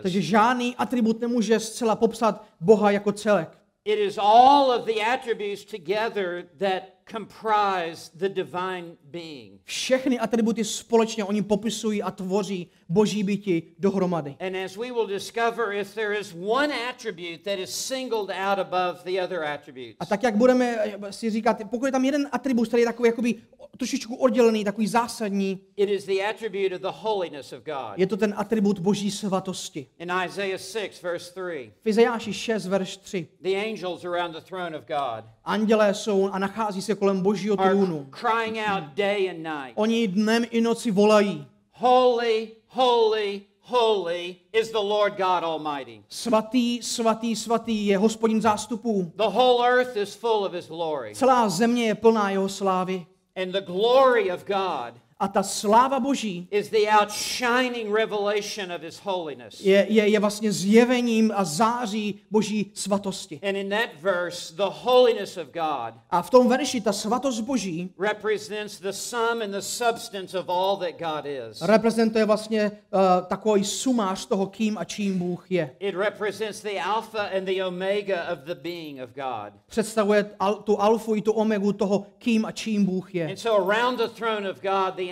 Takže žádný atribut nemůže zcela popsat Boha jako celek. It is all of the attributes together that comprise the divine being. Všechny atributy společně oni popisují a tvoří boží bytí dohromady. And as we will discover, if there is one attribute that is singled out above the other attributes, A tak, jak budeme eh, si říkat, pokud je tam jeden atribut, který je takový jakoby trošičku oddělený, takový zásadní, it is the attribute of the holiness of God. je to ten atribut boží svatosti. In Isaiah 6, verse 3, V Izajáši 6, verš 3. the angels around the throne of God. Andělé jsou a nachází se kolem božího trůnu. Oni dnem i noci volají. Holy, holy, holy is the Lord God Almighty. Svatý, svatý, svatý je hospodin zástupů. The whole earth is full of his glory. Celá země je plná jeho slávy. And the glory of God A ta sláva boží is the outshining revelation of his holiness. je, je, je vlastně zjevením a září boží svatosti. And in that verse, the holiness of God A v tom verši ta svatost boží represents the sum and the substance of all that God is. reprezentuje vlastně uh, takový sumář toho, kým a čím Bůh je. It represents the alpha and the omega of the being of God. Představuje al, tu alfu i tu omegu toho, kým a čím Bůh je. And so around the throne of God, the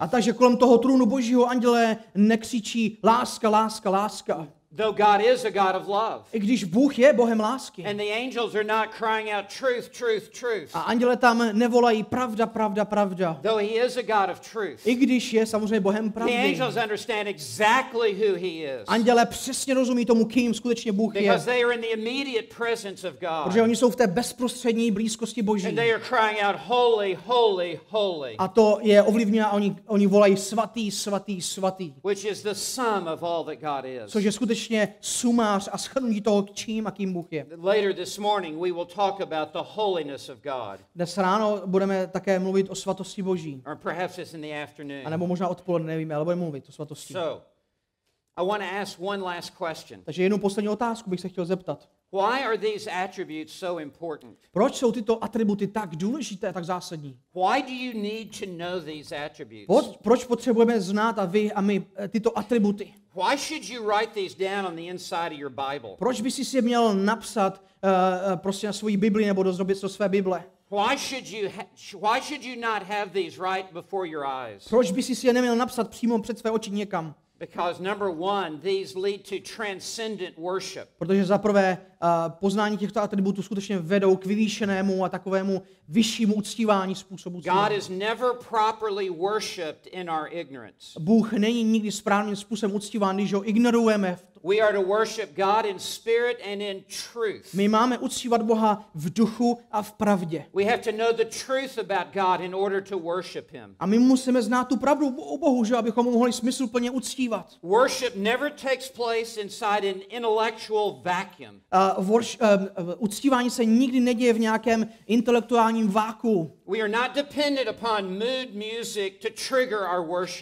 A takže kolem toho trůnu božího andělé nekřičí láska, láska, láska. Though God is a God of love. I když Bůh je Bohem lásky. And the angels are not crying out truth, truth, truth. A anděle tam nevolají pravda, pravda, pravda. Though he is a God of truth. I když je samozřejmě Bohem The pravdy. angels understand exactly who he is. Anděle přesně rozumí tomu, kým skutečně Bůh je. Because they are in the immediate presence of Protože God. oni jsou v té bezprostřední blízkosti Boží. And they are crying out, holy, holy, holy. A to je ovlivňuje a oni, oni volají svatý, svatý, svatý. Which is the sum of all that God is. Což je skutečně sumář a shrnutí toho, čím a kým Bůh je. Later this morning, we will talk about the holiness of God. Dnes ráno budeme také mluvit o svatosti Boží. Or perhaps it's in the afternoon. A nebo možná odpoledne, nevíme, ale budeme mluvit o svatosti. So, I want to ask one last question. Takže jednu poslední otázku bych se chtěl zeptat. Why are these attributes so important? Proč jsou tyto atributy tak důležité, tak zásadní? Why do you need to know these attributes? Proč, proč potřebujeme znát a vy a my eh, tyto atributy? Why should you write these down on the inside of your Bible? Proč by si je měl napsat uh, prostě na svoji Bibli nebo dozdobit do své Bible? Why should you why should you not have these right before your eyes? Proč by si je neměl napsat přímo před své oči někam? Because number 1, these lead to transcendent worship. Protože za prvé uh, poznání těchto atributů skutečně vedou k vyvýšenému a takovému vyššímu uctívání způsobu God is never properly worshipped in our ignorance. Bůh není nikdy správným způsobem uctíván, když ho ignorujeme. We are to worship God in spirit and in truth. My máme uctívat Boha v duchu a v pravdě. We have to know the truth about God in order to worship Him. A my musíme znát tu pravdu o Bohu, že abychom ho mohli smysluplně uctívat. Worship never takes place inside an intellectual vacuum. Uh, uh, uctívání se nikdy neděje v nějakém intelektuálním váku.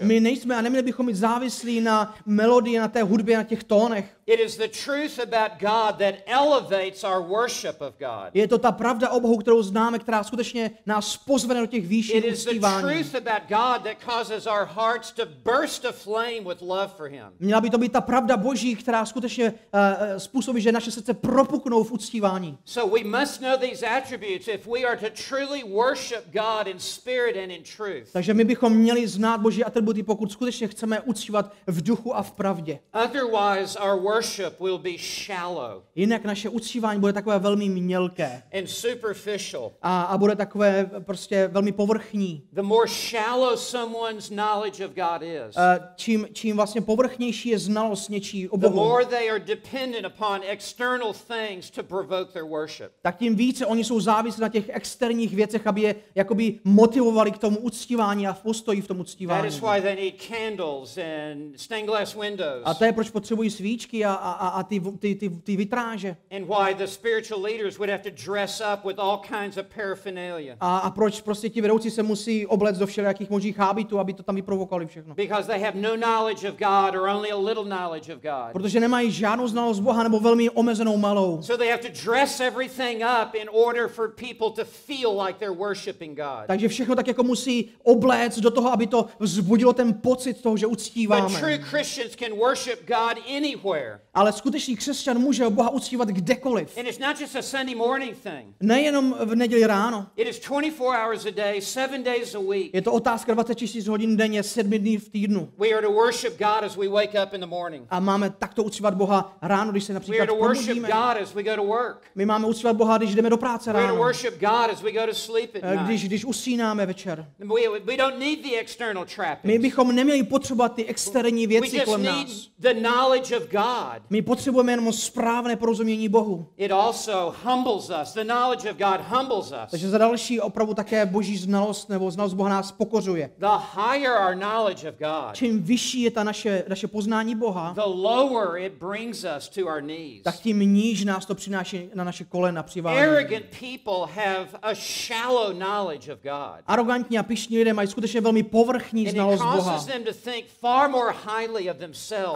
My nejsme a neměli bychom být závislí na melodii, na té hudbě, na těch tónech. It is the truth about God that elevates our worship of God. Je to ta pravda o Bohu, kterou známe, která skutečně nás pozvene do těch výšin It is the uctívání. truth about God that causes our hearts to burst aflame with love for Him. Měla by to být ta pravda Boží, která skutečně uh, uh, způsobí, že naše srdce propuknou v uctívání. So we must know these attributes if we are to truly worship God in spirit and in truth. Takže my bychom měli znát Boží atributy, pokud skutečně chceme uctívat v duchu a v pravdě. Otherwise, our worship will be shallow Jinak naše uctívání bude takové velmi mělké and superficial. a, a bude takové prostě velmi povrchní. The more shallow someone's knowledge of God is, Uh, čím, čím vlastně povrchnější je znalost něčí o the Bohu, more they are dependent upon external things to provoke their worship. tak tím více oni jsou závislí na těch externích věcech, aby je jakoby motivovali k tomu uctívání a v postoji v tom That uctívání. is why they need candles and stained glass windows, A to je, proč potřebují svíčky a, a, a a ty, ty, ty, ty vitráže. and why the spiritual leaders would have to dress up with all kinds of paraphernalia. A, a proč prostě ti vedoucí se musí obléct do všelijakých možných hábitů, aby to tam vyprovokovali všechno. Because they have no knowledge of God or only a little knowledge of God. Protože nemají žádnou znalost Boha nebo velmi omezenou malou. So they have to dress everything up in order for people to feel like they're worshiping God. Takže všechno tak jako musí obléct do toho, aby to vzbudilo ten pocit toho, že But uctíváme. true Christians can worship God anywhere. prayer. Ale skutečný křesťan může Boha uctívat kdekoliv. And it's not just a Sunday morning thing. Nejenom v neděli ráno. It is 24 hours a day, seven days a week. Je to otázka 24 hodin denně, 7 dní v týdnu. We are to worship God as we wake up in the morning. A máme takto uctívat Boha ráno, když se We například are to worship probudíme. God as we go to work. My máme uctívat Boha, když jdeme do práce We are to ráno. worship God as we go to sleep at Eh, Když, night. když usínáme večer. We, we don't need the external My trappings. bychom neměli potřebovat ty externí We věci just kolem need nás. the knowledge of God My potřebujeme jenom správné porozumění Bohu. It also humbles us. The knowledge of God humbles us. Takže za další opravdu také boží znalost nebo znalost Boha nás pokořuje. The higher our knowledge of God, Čím vyšší je ta naše, naše poznání Boha, the lower it brings us to our knees. tak tím níž nás to přináší na naše kolena přivádí. Arrogant people have a shallow knowledge of God. Arrogantní a pišní lidé mají skutečně velmi povrchní znalost Boha.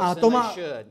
A to má they should.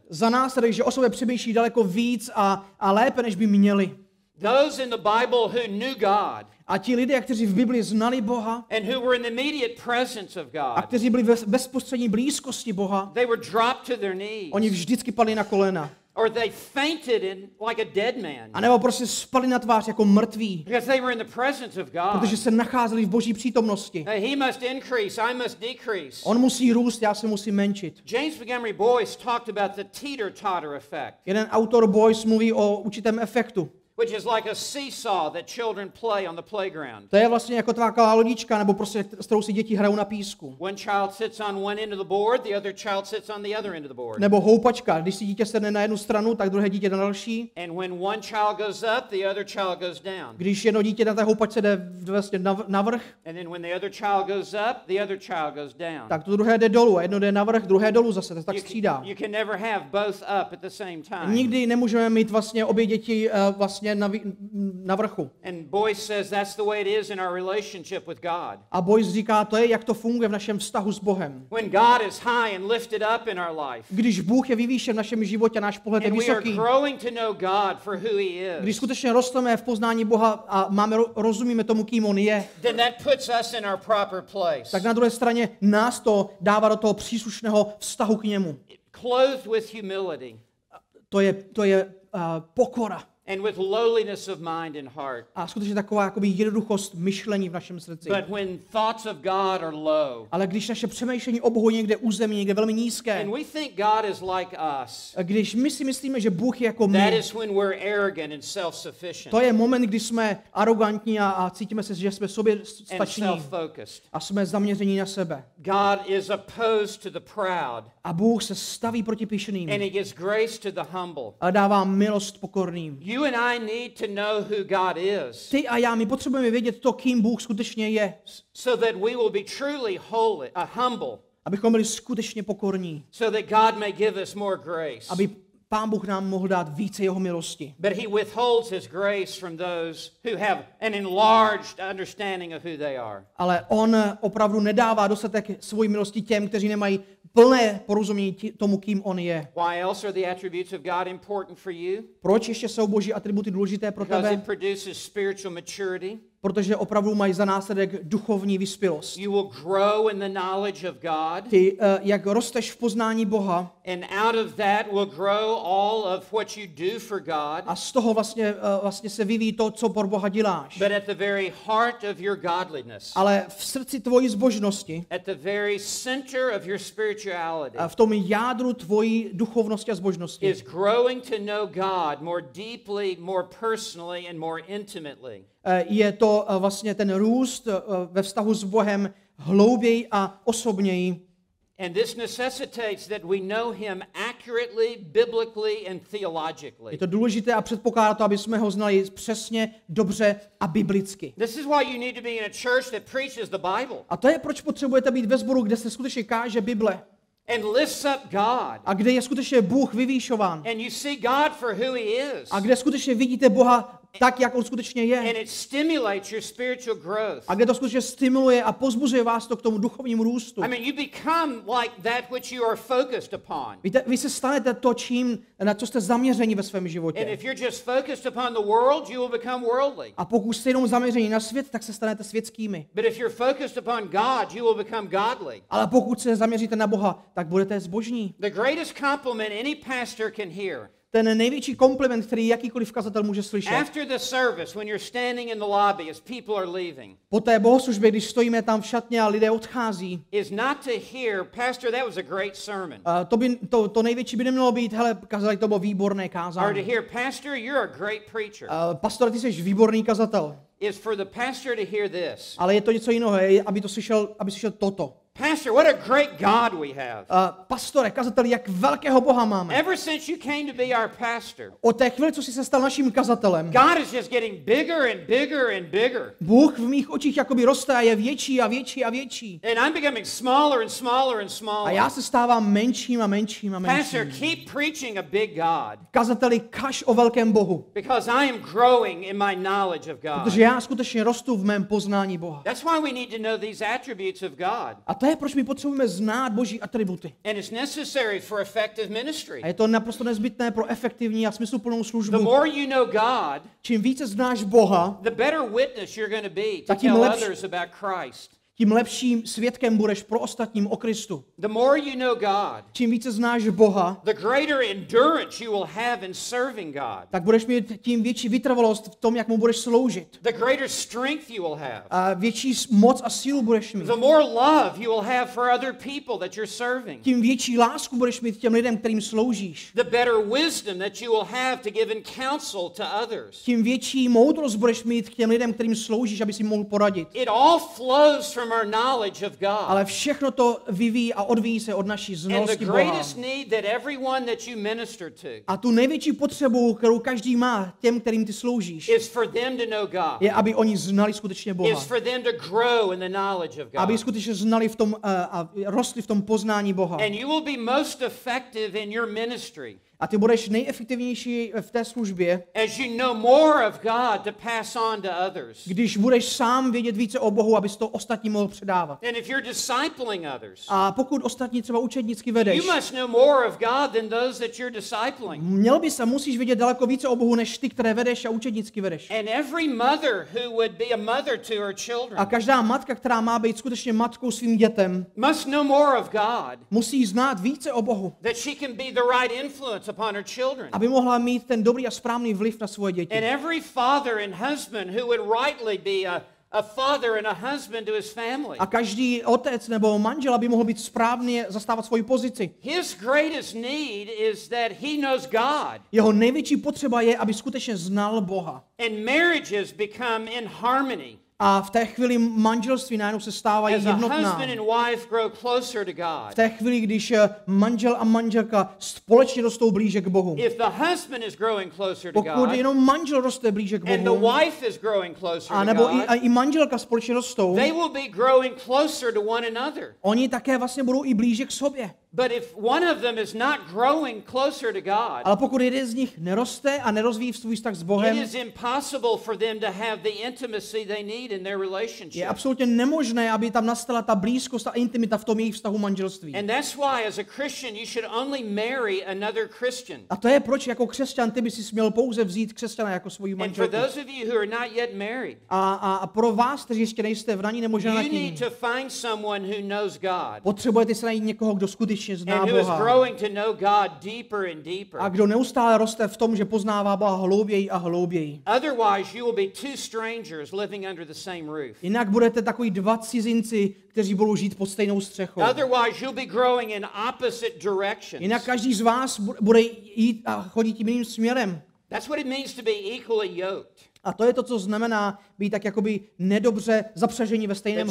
Následek, že o sobě přemýšlí daleko víc a, a lépe, než by měli. Those in the Bible who knew God A ti lidé, kteří v Biblii znali Boha and who were in the immediate presence of a God, kteří byli ve bezprostřední blízkosti Boha, they were dropped to their knees. oni vždycky padli na kolena. Or they fainted in like a dead man. A nebo prostě spali na tvář jako mrtví, Because they were in the presence of God. protože se nacházeli v boží přítomnosti. He must increase, I must decrease. On musí růst, já se musím menšit. James Montgomery Boyce talked about the teeter-totter effect, Jeden autor Boyce mluví o určitém efektu. Which is like a seesaw that children play on the playground. To je vlastně jako taková lodička, nebo prostě, s kterou si děti hrajou na písku. One child sits on one end of the board, the other child sits on the other end of the board. Nebo houpačka, když si dítě sedne na jednu stranu, tak druhé dítě na další. And when one child goes up, the other child goes down. Když jedno dítě na té houpačce jde vlastně nav- navrch, And then when the other child goes up, the other child goes down. tak to druhé jde dolů. A jedno jde navrch, druhé dolů zase, to tak střídá. you can never have both up at the same time. Nikdy nemůžeme mít vlastně obě děti uh, vlastně na, na vrchu. And Boyce says that's the way it is in our relationship with God. A Boyce říká, to je, jak to funguje v našem vztahu s Bohem. When God is high and lifted up in our life, Když Bůh je vyvýšen v našem životě, náš pohled je and we are vysoký, growing to know God for who He když is, skutečně rosteme v poznání Boha a máme, rozumíme tomu, kým On je, then that puts us in our proper place, tak na druhé straně nás to dává do toho příslušného vztahu k němu. clothed with humility To je, to je uh, pokora and with lowliness of mind and heart. a skutečně taková jakoby jednoduchost myšlení v našem srdci. But when thoughts of God are low, Ale když naše přemýšlení o Bohu někde území, někde velmi nízké, and we think God is like us, a když my si myslíme, že Bůh je jako that my, is when we're arrogant and self-sufficient to je moment, kdy jsme arrogantní a, a cítíme se, že jsme sobě and stační self-focused. a jsme zaměření na sebe. God is opposed to the proud, A Bůh se staví proti and píšeným He gives grace to the humble. a dává milost pokorným. You and I need to know who God is Ty a já, my potřebujeme vědět to, kým Bůh skutečně je, so that we will be truly holy, uh, humble, abychom byli skutečně pokorní, so that God may give us more grace. aby Pán Bůh nám mohl dát více jeho milosti. But He withholds His grace from those who have an enlarged understanding of who they are. Ale on opravdu nedává dostatek svojí milosti těm, kteří nemají plné porozumění tomu, kým on je. Why else are the attributes of God important for you? Proč ještě jsou boží atributy důležité pro Because tebe? it produces spiritual maturity. Protože opravdu mají za následek duchovní vyspělost. You will grow in the knowledge of God, Ty, eh, jak rosteš v poznání Boha and out of that will grow all of what you do for God. a z toho vlastně, eh, vlastně se vyvíjí to, co pro Boha děláš. But at the very heart of your godliness, Ale v srdci tvojí zbožnosti, at the very center of your spirituality, a v tom jádru tvojí duchovnosti a zbožnosti, is growing to know God more deeply, more personally, and more intimately. Eh, je to eh, vlastně ten růst eh, ve vztahu s Bohem hlouběji a osobněji. And this necessitates that we know Him accurately, biblically, and Je theologically. to důležité a předpokládá to, aby jsme ho znali přesně, dobře a biblicky. This is why you need to be in a church that preaches the Bible A to je, proč potřebujete být ve sboru, kde se skutečně káže Bible and lifts up God. a kde je skutečně Bůh vyvýšován And you see God for who He is. a kde skutečně vidíte Boha tak, jak on skutečně je it stimulates your spiritual growth. a kde to skutečně stimuluje a pozbuzuje vás to k tomu duchovnímu růstu. I mean, you become like that which you are focused upon. Víte, vy se stanete to, čím, na co jste zaměření ve svém And životě. if you're just focused upon the world, you will become worldly. A pokud jste jenom zaměření na svět, tak se stanete světskými. But if you're focused upon God, you will become godly. Ale pokud se zaměříte na Boha, tak budete zbožní. The greatest compliment any pastor can hear Ten největší kompliment, který jakýkoliv kazatel může slyšet, after the service, when you're standing in the lobby as people are leaving, po té bohoslužbě, když stojíme tam v šatně a lidé odchází, is not to hear, Pastor, that was a great sermon. a to, by, to, to největší by nemělo být, hele, kazali, to bylo výborné Or to kázání. hear, Pastor, you're a great preacher. Uh, pastor, ty jsi výborný kazatel. Is for the pastor to hear this Ale je to něco jiného, je, aby to slyšel, aby slyšel toto. Pastor, what a great God we have. Uh, pastore, kazateli, jak velkého Boha máme. Ever since you came to be our pastor, Od té chvíle, co jsi se stal naším kazatelem, God is just getting bigger and bigger and bigger. Bůh v mých očích jakoby roste a je větší a větší a větší. And I'm becoming smaller and smaller and A smaller. já se stávám menším a menším a Pastor, menším. keep preaching a big God Kazateli, kaž o velkém Bohu. because I am growing in my knowledge of Protože God. já skutečně rostu v mém poznání Boha. That's why we need to know these attributes of God. A to je, proč my potřebujeme znát Boží atributy. And it's necessary for effective ministry. A je to naprosto nezbytné pro efektivní a smysluplnou The službu. more you know God, Čím více znáš Boha, the better witness you're going to be to tell lepší- others about Christ. Tím lepším svědkem budeš pro ostatním o Kristu. The more you know God, Čím více znáš Boha, the greater endurance you will have in serving God. tak budeš mít tím větší vytrvalost v tom, jak mu budeš sloužit. The greater strength you will have. A větší moc a sílu budeš mít. The more love you will have for other people that you're serving. Tím větší lásku budeš mít těm lidem, kterým sloužíš. The better wisdom that you will have to give in counsel to others. Tím větší moudrost budeš mít k těm lidem, kterým sloužíš, aby si mohl poradit. It all flows from our knowledge of God. Ale všechno to vyvíjí a odvíjí se od naší znalosti Boha. greatest need that everyone that you minister to A tu největší potřebu, kterou každý má těm, kterým ty sloužíš, is for them to know God. je, aby oni znali skutečně Boha. Is for them to grow in the knowledge of Aby skutečně znali v tom uh, a rostli v tom poznání Boha. And you will be most effective in your ministry A ty budeš nejefektivnější v té službě, as you know more of God to pass on to others. když budeš sám vědět více o Bohu, abys to ostatní mohl předávat. And if you're discipling others, A pokud ostatní třeba učednicky vedeš, you must know more of God than those that you're discipling. měl by se, musíš vědět daleko více o Bohu, než ty, které vedeš a učednicky vedeš. And every mother who would be a mother to her A children každá matka, která má být skutečně matkou svým dětem, must know more of God musí znát více o Bohu, that she can be the right influence upon her children. aby mohla mít ten dobrý a správný vliv na svoje děti. And every father and husband who would rightly be a, a father and a husband to his family. A každý otec nebo manžel, aby mohl být správně zastávat svoji pozici. His greatest need is that he knows God. Jeho největší potřeba je, aby skutečně znal Boha. And marriages become in harmony A v té chvíli manželství najednou se stávají jednotná. V té chvíli, když eh, manžel a manželka společně rostou blíže k Bohu. Pokud jenom manžel roste blíže k Bohu, a nebo i, a i manželka společně rostou, oni také vlastně budou i blíže k sobě. But if one of them is not growing closer to God, Ale pokud jeden z nich neroste a nerozvíjí svůj vztah s it Bohem, is impossible for them to have the intimacy they need in their je absolutně nemožné, aby tam nastala ta blízkost a intimita v tom jejich vztahu manželství. And that's why, as a Christian, you should only marry another Christian. A to je proč jako křesťan ty by si směl pouze vzít křesťana jako And for manželku. those of you who are not yet married, A, a, a pro vás, kteří ještě nejste v raní nebo you ženatí, need to find someone who knows God potřebujete se najít někoho, kdo skutečně zná and who is Boha. growing to know God deeper and deeper. A kdo neustále roste v tom, že poznává Boha hlouběji a hlouběji. Otherwise, you will be two strangers living under the same roof. Jinak budete takový dva cizinci, kteří budou žít pod stejnou střechou. Otherwise, you'll be growing in opposite directions. Jinak každý z vás bu- bude jít a chodit tím jiným směrem. That's what it means to be equally yoked. A to je to, co znamená být tak jakoby nedobře zapřažení ve stejném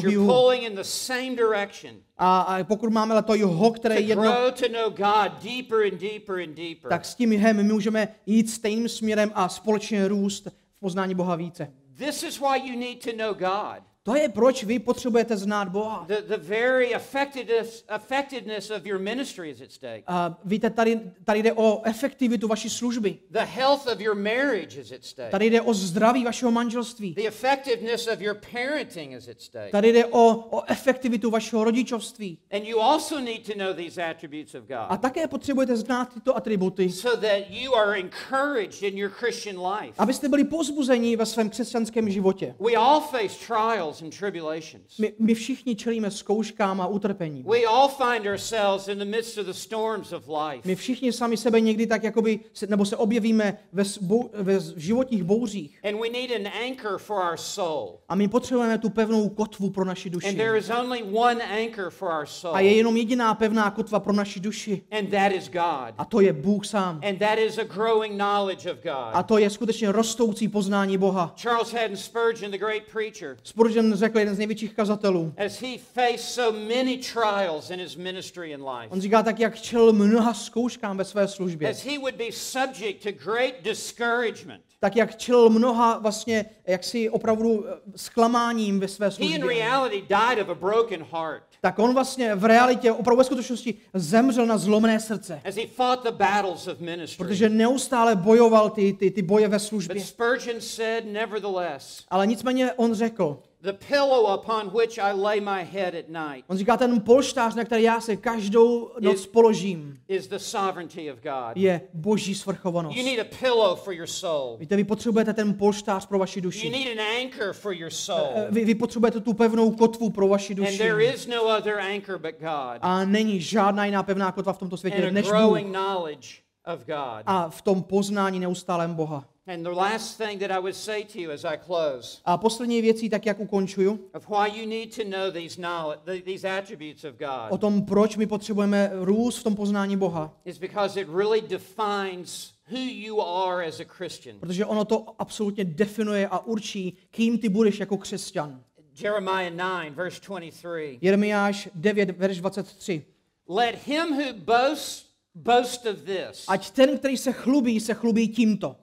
direction. A, a pokud máme ale to jeho, které je jedno, grow to know God deeper and deeper and deeper. tak s tím jihem my můžeme jít stejným směrem a společně růst v poznání Boha více. This is why you need to know God. To je proč vy potřebujete znát Boha. The, the very effectiveness, effectiveness of your ministry is at stake. A víte, tady, tady jde o efektivitu vaší služby. The health of your marriage is at stake. Tady jde o zdraví vašeho manželství. The effectiveness of your parenting is at stake. Tady jde o, o efektivitu vašeho rodičovství. And you also need to know these attributes of A God také potřebujete znát tyto atributy, so that you are encouraged in your Christian life. abyste byli pozbuzeni ve svém křesťanském životě. We all face trials and tribulations. My, my všichni čelíme zkouškám a utrpením. We all find ourselves in the midst of the storms of life. My všichni sami sebe někdy tak jakoby, se, nebo se objevíme ve, ve životních bouřích. And we need an anchor for our soul. A my potřebujeme tu pevnou kotvu pro naši And duši. there is only one anchor for our soul. A je jenom jediná pevná kotva pro naši duši. And that is God. A to je Bůh sám. And that is a growing knowledge of A God. to je skutečně rostoucí poznání Boha. Charles Haddon Spurgeon, the great preacher, Spurgeon Spurgeon řekl, jeden z největších kazatelů. as he faced so many trials in his ministry in life, On říká tak, jak čel mnoha zkouškám ve své službě. as he would be subject to great discouragement. Tak jak čel mnoha vlastně jaksi opravdu eh, zklamáním ve své He in službě. reality died of a broken heart Tak on vlastně v realitě, opravdu ve skutečnosti zemřel na zlomené srdce. as he fought the battles of ministry. Protože neustále bojoval ty, ty, ty boje ve But službě. Spurgeon said, nevertheless, Ale nicméně on řekl, the pillow upon which I lay my head at night on říká, ten polštář, na který já se každou noc položím, is the sovereignty of God. je boží svrchovanost. You need a pillow for your soul. Víte, vy potřebujete ten polštář pro vaši You duši. need an anchor for your Eh, soul. Vy, vy potřebujete tu pevnou kotvu pro vaši And duši. there is no other anchor but God. A není žádná jiná pevná kotva v tomto And světě a než Bůh. growing knowledge of God. A v tom poznání neustálém Boha. And the last thing that I would say to you as I close A poslední věcí, tak jak ukončuju, of why you need to know these knowledge, these attributes of o God tom, proč my potřebujeme růst v tom poznání Boha. is because it really defines who you are as a Christian. Protože ono to absolutně definuje a určí, kým ty budeš jako křesťan. Jeremiah 9, verse 23. Jeremiáš 9, verš 23. Let him who boasts boast of this, Ať ten, který se chlubí, se chlubí tímto,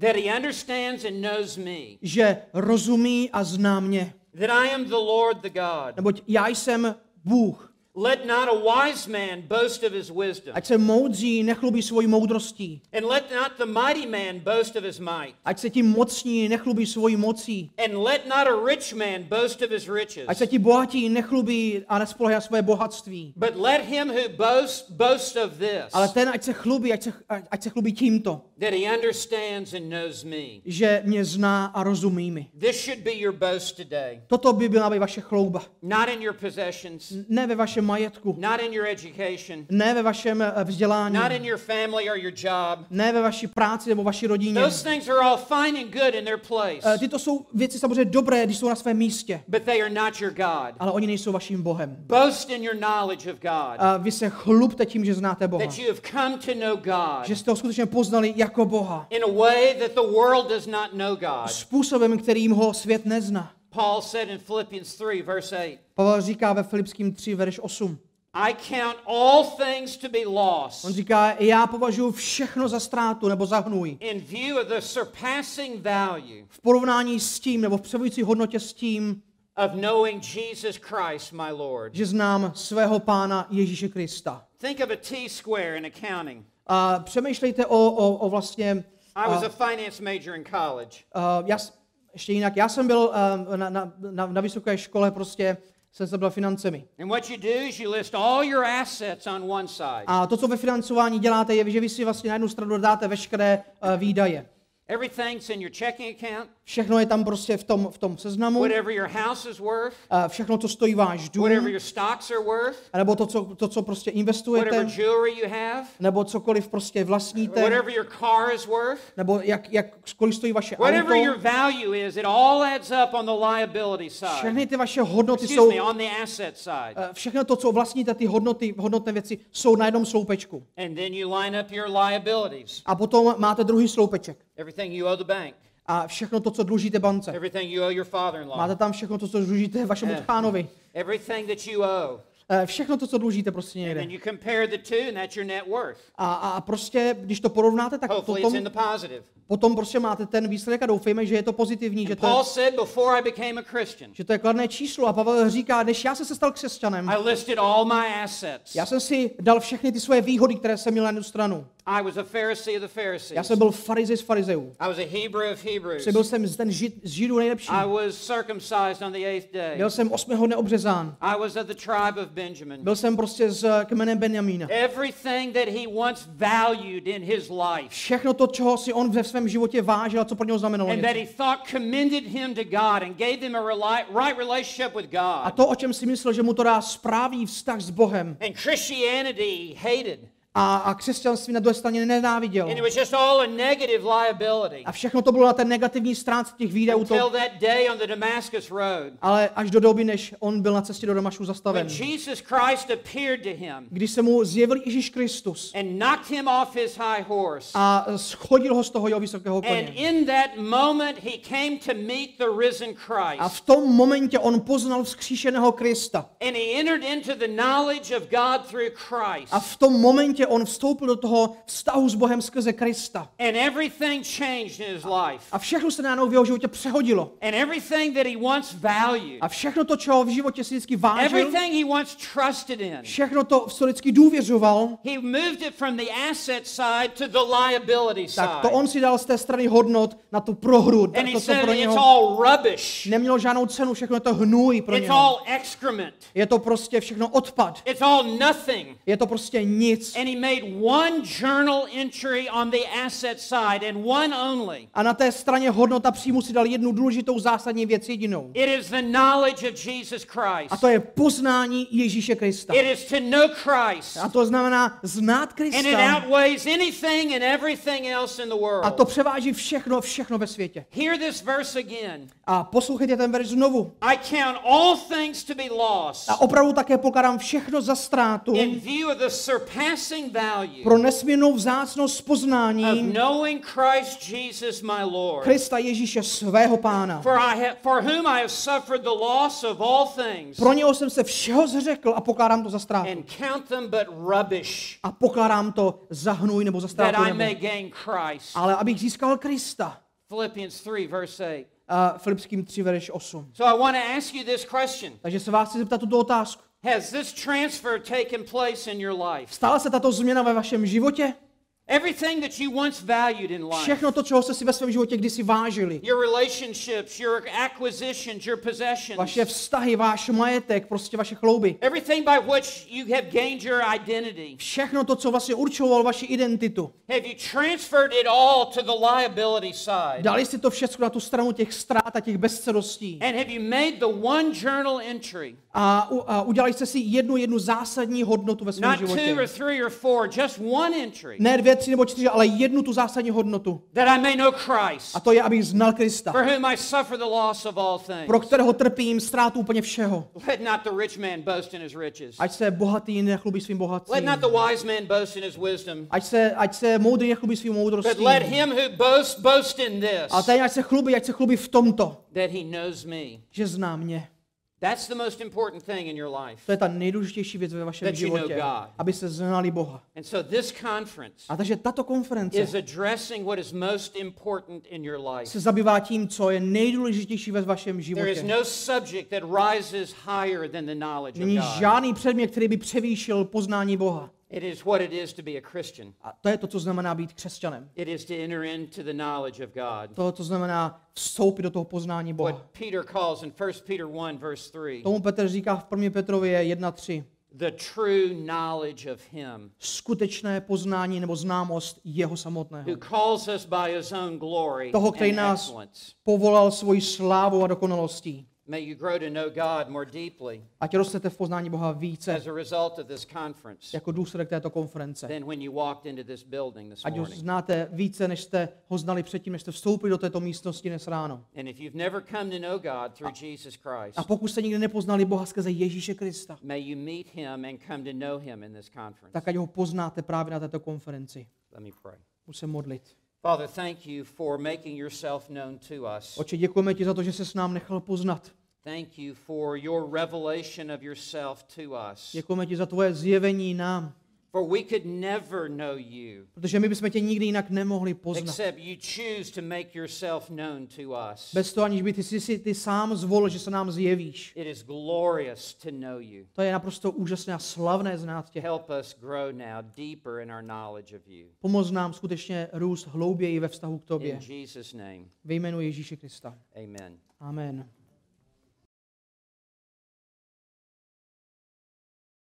that he understands and knows me, že rozumí a zná mě. that I am the Lord the God. Neboť já jsem Bůh. Let not a wise man boast of his wisdom, Ať se moudří nechlubí svojí moudrostí. and let not the mighty man boast of his might, Ať se ti mocní nechlubí svojí mocí. and let not a rich man boast of his riches. Ať se ti bohatí nechlubí a nespolehají na své bohatství. But let him who boasts boast of this, Ale ten, ať se chlubí, ať se, ať se chlubí tímto, that he understands and knows me. že mě zná a rozumí mi. This should be your boast today. Toto by byla by vaše chlouba. Not in your possessions, Ne ve vašem majetku, not in your education, ne ve vašem eh, vzdělání, not in your family or your job. ne ve vaší práci nebo vaší rodině. Those things are all fine and good in their Eh, place, Tyto jsou věci samozřejmě dobré, když jsou na svém místě, but they are not your God. ale oni nejsou vaším Bohem. Boast in your knowledge of God, A vy se chlubte tím, že znáte Boha. that you have come to know God Že jste ho skutečně poznali jako Boha. in a way that the world does not know God. Způsobem, kterým ho svět nezná. Paul said in Philippians 3, verse 8, Pavel říká ve Filipským 3, verš 8. I count all things to be lost On říká, já považuji všechno za ztrátu nebo za hnůj. in view of the surpassing value V porovnání s tím, nebo v převažující hodnotě s tím, of knowing Jesus Christ, my Lord. že znám svého pána Ježíše Krista. Think of a T square in accounting. A přemýšlejte o, o, o vlastně... I was a- finance major in college. Uh, já, ještě jinak, já jsem byl uh, na, na, na, na vysoké škole, prostě jsem se byl financemi. A to, co ve financování děláte, je, že vy si vlastně na jednu stranu dáte veškeré uh, výdaje. Everything's in your checking account, Všechno je tam prostě v tom, v tom seznamu. whatever your house is worth, Uh, všechno, co stojí váš dům, whatever your stocks are worth, nebo to, co, to, co prostě whatever investujete, jewelry you have, nebo cokoliv prostě vlastníte, whatever your car is worth, nebo jak, jak, kolik stojí vaše whatever your auto. value is, it all adds up on the liability side. Všechny ty vaše hodnoty Excuse jsou, me, on the asset side. uh, všechno to, co vlastníte, ty hodnoty, hodnotné věci, jsou na jednom sloupečku. And then you line up your liabilities. A potom máte druhý sloupeček. Everything you owe the bank, A všechno to, co dlužíte bance. Máte tam všechno to, co dlužíte vašemu owe. Eh, Všechno to, co dlužíte prostě někde. A, a prostě, když to porovnáte, tak potom, potom prostě máte ten výsledek a doufejme, že je to pozitivní, že to, je, že to je kladné číslo. A Pavel říká, než já jsem se stal křesťanem, já jsem si dal všechny ty svoje výhody, které jsem měl na jednu stranu. I was a Pharisee of the Já Pharisees. jsem byl farizej z farizeů. I was a Hebrew of Hebrews. Byl jsem ten žid, z židů nejlepší. I was circumcised on the eighth day. Byl jsem osmého neobřezán. I was of the tribe of Benjamin. Byl jsem prostě z kmene Benjamína. Everything that he once valued in his life Všechno to, čeho si on ve svém životě vážil a co pro něho znamenalo and that něco. he thought commended him to God and gave him a right relationship with A God. to, o čem si myslel, že mu to dá správný vztah s Bohem. And Christianity hated. A, a křesťanství na druhé straně nenáviděl. And it was just all a negative liability A všechno to bylo na té negativní stránce těch výdajů. until To, that day on the Damascus Road ale až do doby, než on byl na cestě do Damašku when zastaven. Jesus Christ appeared to him Když se mu zjevil Ježíš Kristus and knocked him off his high horse. a schodil ho z toho jeho vysokého And koně. in that moment, he came to meet the risen A v tom momentě on poznal vzkříšeného Krista. And he entered into the knowledge of God through Christ. A v tom momentě on vstoupil do toho vztahu s Bohem skrze Krista. And everything changed in his life. A všechno se najednou v jeho životě přehodilo. And everything that he once valued, A všechno to, čeho v životě si vždycky vážil, everything he once trusted in, všechno to, v co vždycky důvěřoval, he moved it from the asset side to the liability tak to side. on si dal z té strany hodnot na tu prohru. And To, he co said pro it's all rubbish. nemělo žádnou cenu, všechno je to hnůj pro It's něho. all excrement. Je to prostě všechno odpad. It's all nothing. Je to prostě nic. And he made one journal entry on the asset side and one only. A na té straně hodnota příjmu si dal jednu důležitou zásadní věc jedinou. It is the knowledge of Jesus A Christ. to je poznání Ježíše Krista. It is to know Christ. A to znamená znát And it Krista. outweighs anything and everything else in the A world. to převáží všechno, všechno ve světě. Hear this verse again. A poslouchejte ten verš znovu. I count all things to be lost A opravdu také pokládám všechno za ztrátu in view of the surpassing pro nesmírnou vzácnost poznání. Krista Ježíše svého pána. Pro něho jsem se všeho zřekl a pokládám to za ztrátu. A pokládám to za hnůj nebo za ztrátu. Ale abych získal Krista. Philippians 3 verse 8. A Filipským 3, verš 8. So I want to ask you this question. Takže se vás chci zeptat tuto otázku. Has this transfer taken place in your life? Stala se tato změna ve vašem životě? Everything that you once valued in life. Všechno to, čeho jste si ve svém životě kdysi vážili. Your relationships, your acquisitions, your possessions. Vaše vztahy, váš majetek, prostě vaše chlouby. Everything by which you have gained your identity. Všechno to, co vlastně určovalo vaši identitu. Have you transferred it all to the liability side? Dali si to všechno na tu stranu těch ztrát a těch bezcedostí. And have you made the one journal entry? A, a udělali jste si jednu, jednu zásadní hodnotu ve svém Not two životě. or three or four, just one entry. Ne dvě, tři nebo čtyři, ale jednu tu zásadní hodnotu. That I may know Christ, A to je, abych znal Krista. for whom I suffer the loss of all things. Pro kterého trpím ztrátu úplně všeho. Let not the rich man boast in his riches. Ať se bohatý nechlubí svým Let bohatstvím. not the wise man boast in his wisdom. Ať se, ať se moudrý nechlubí svým But moudrostí. let him who boasts boast in A this, ten, ať se chlubí, ať se chlubí v tomto, that he knows me. že zná mě. That's the most important thing in your life. To je ta nejdůležitější věc ve vašem životě, aby se znali Boha. And so this conference A takže tato konference is addressing what is most important in your life. se zabývá tím, co je nejdůležitější ve vašem There is životě. no subject that rises higher than the knowledge Není of God. žádný předmět, který by převýšil poznání Boha. It is what it is to be a Christian. A to je to, co znamená být křesťanem. It is to enter into the knowledge of God. To, co znamená vstoupit do toho poznání Boha. What Peter calls in 1 Peter 1, verse 3, Tomu Petr říká v 1. Petrově 1.3. the true knowledge of Him Skutečné poznání nebo známost jeho samotného. who calls us by His own glory Toho, který nás excellence. povolal svoji slávou a dokonalostí. May you grow to know God more deeply Ať rostete v poznání Boha více as a result of this conference jako důsledek této konference. than when you walked into this building this Ať ho morning. znáte více, než jste ho znali předtím, než jste vstoupili do této místnosti dnes ráno. And if you've never come to know God through Jesus Christ, A pokud jste nikdy nepoznali Boha skrze Ježíše Krista, may you meet Him and come to know Him in this conference. tak ať ho poznáte právě na této konferenci. Let me pray. Se modlit. Father, thank you for making yourself known to us. Oče, děkujeme ti za to, že se s nám nechal poznat. Thank you for your revelation of yourself to us. Děkujeme ti za tvoje zjevení nám, For we could never know you protože my bychom tě nikdy jinak nemohli poznat. except you choose to make yourself known to us. Bez toho, aniž by ty si, ty sám zvolil, že se nám zjevíš. It is glorious to know you. To je naprosto úžasné a slavné znát tě. Help us grow now deeper in our knowledge of you. Pomoz nám skutečně růst hlouběji ve vztahu k In tobě. Jesus' name, Ve jménu Ježíše Krista. amen. Amen.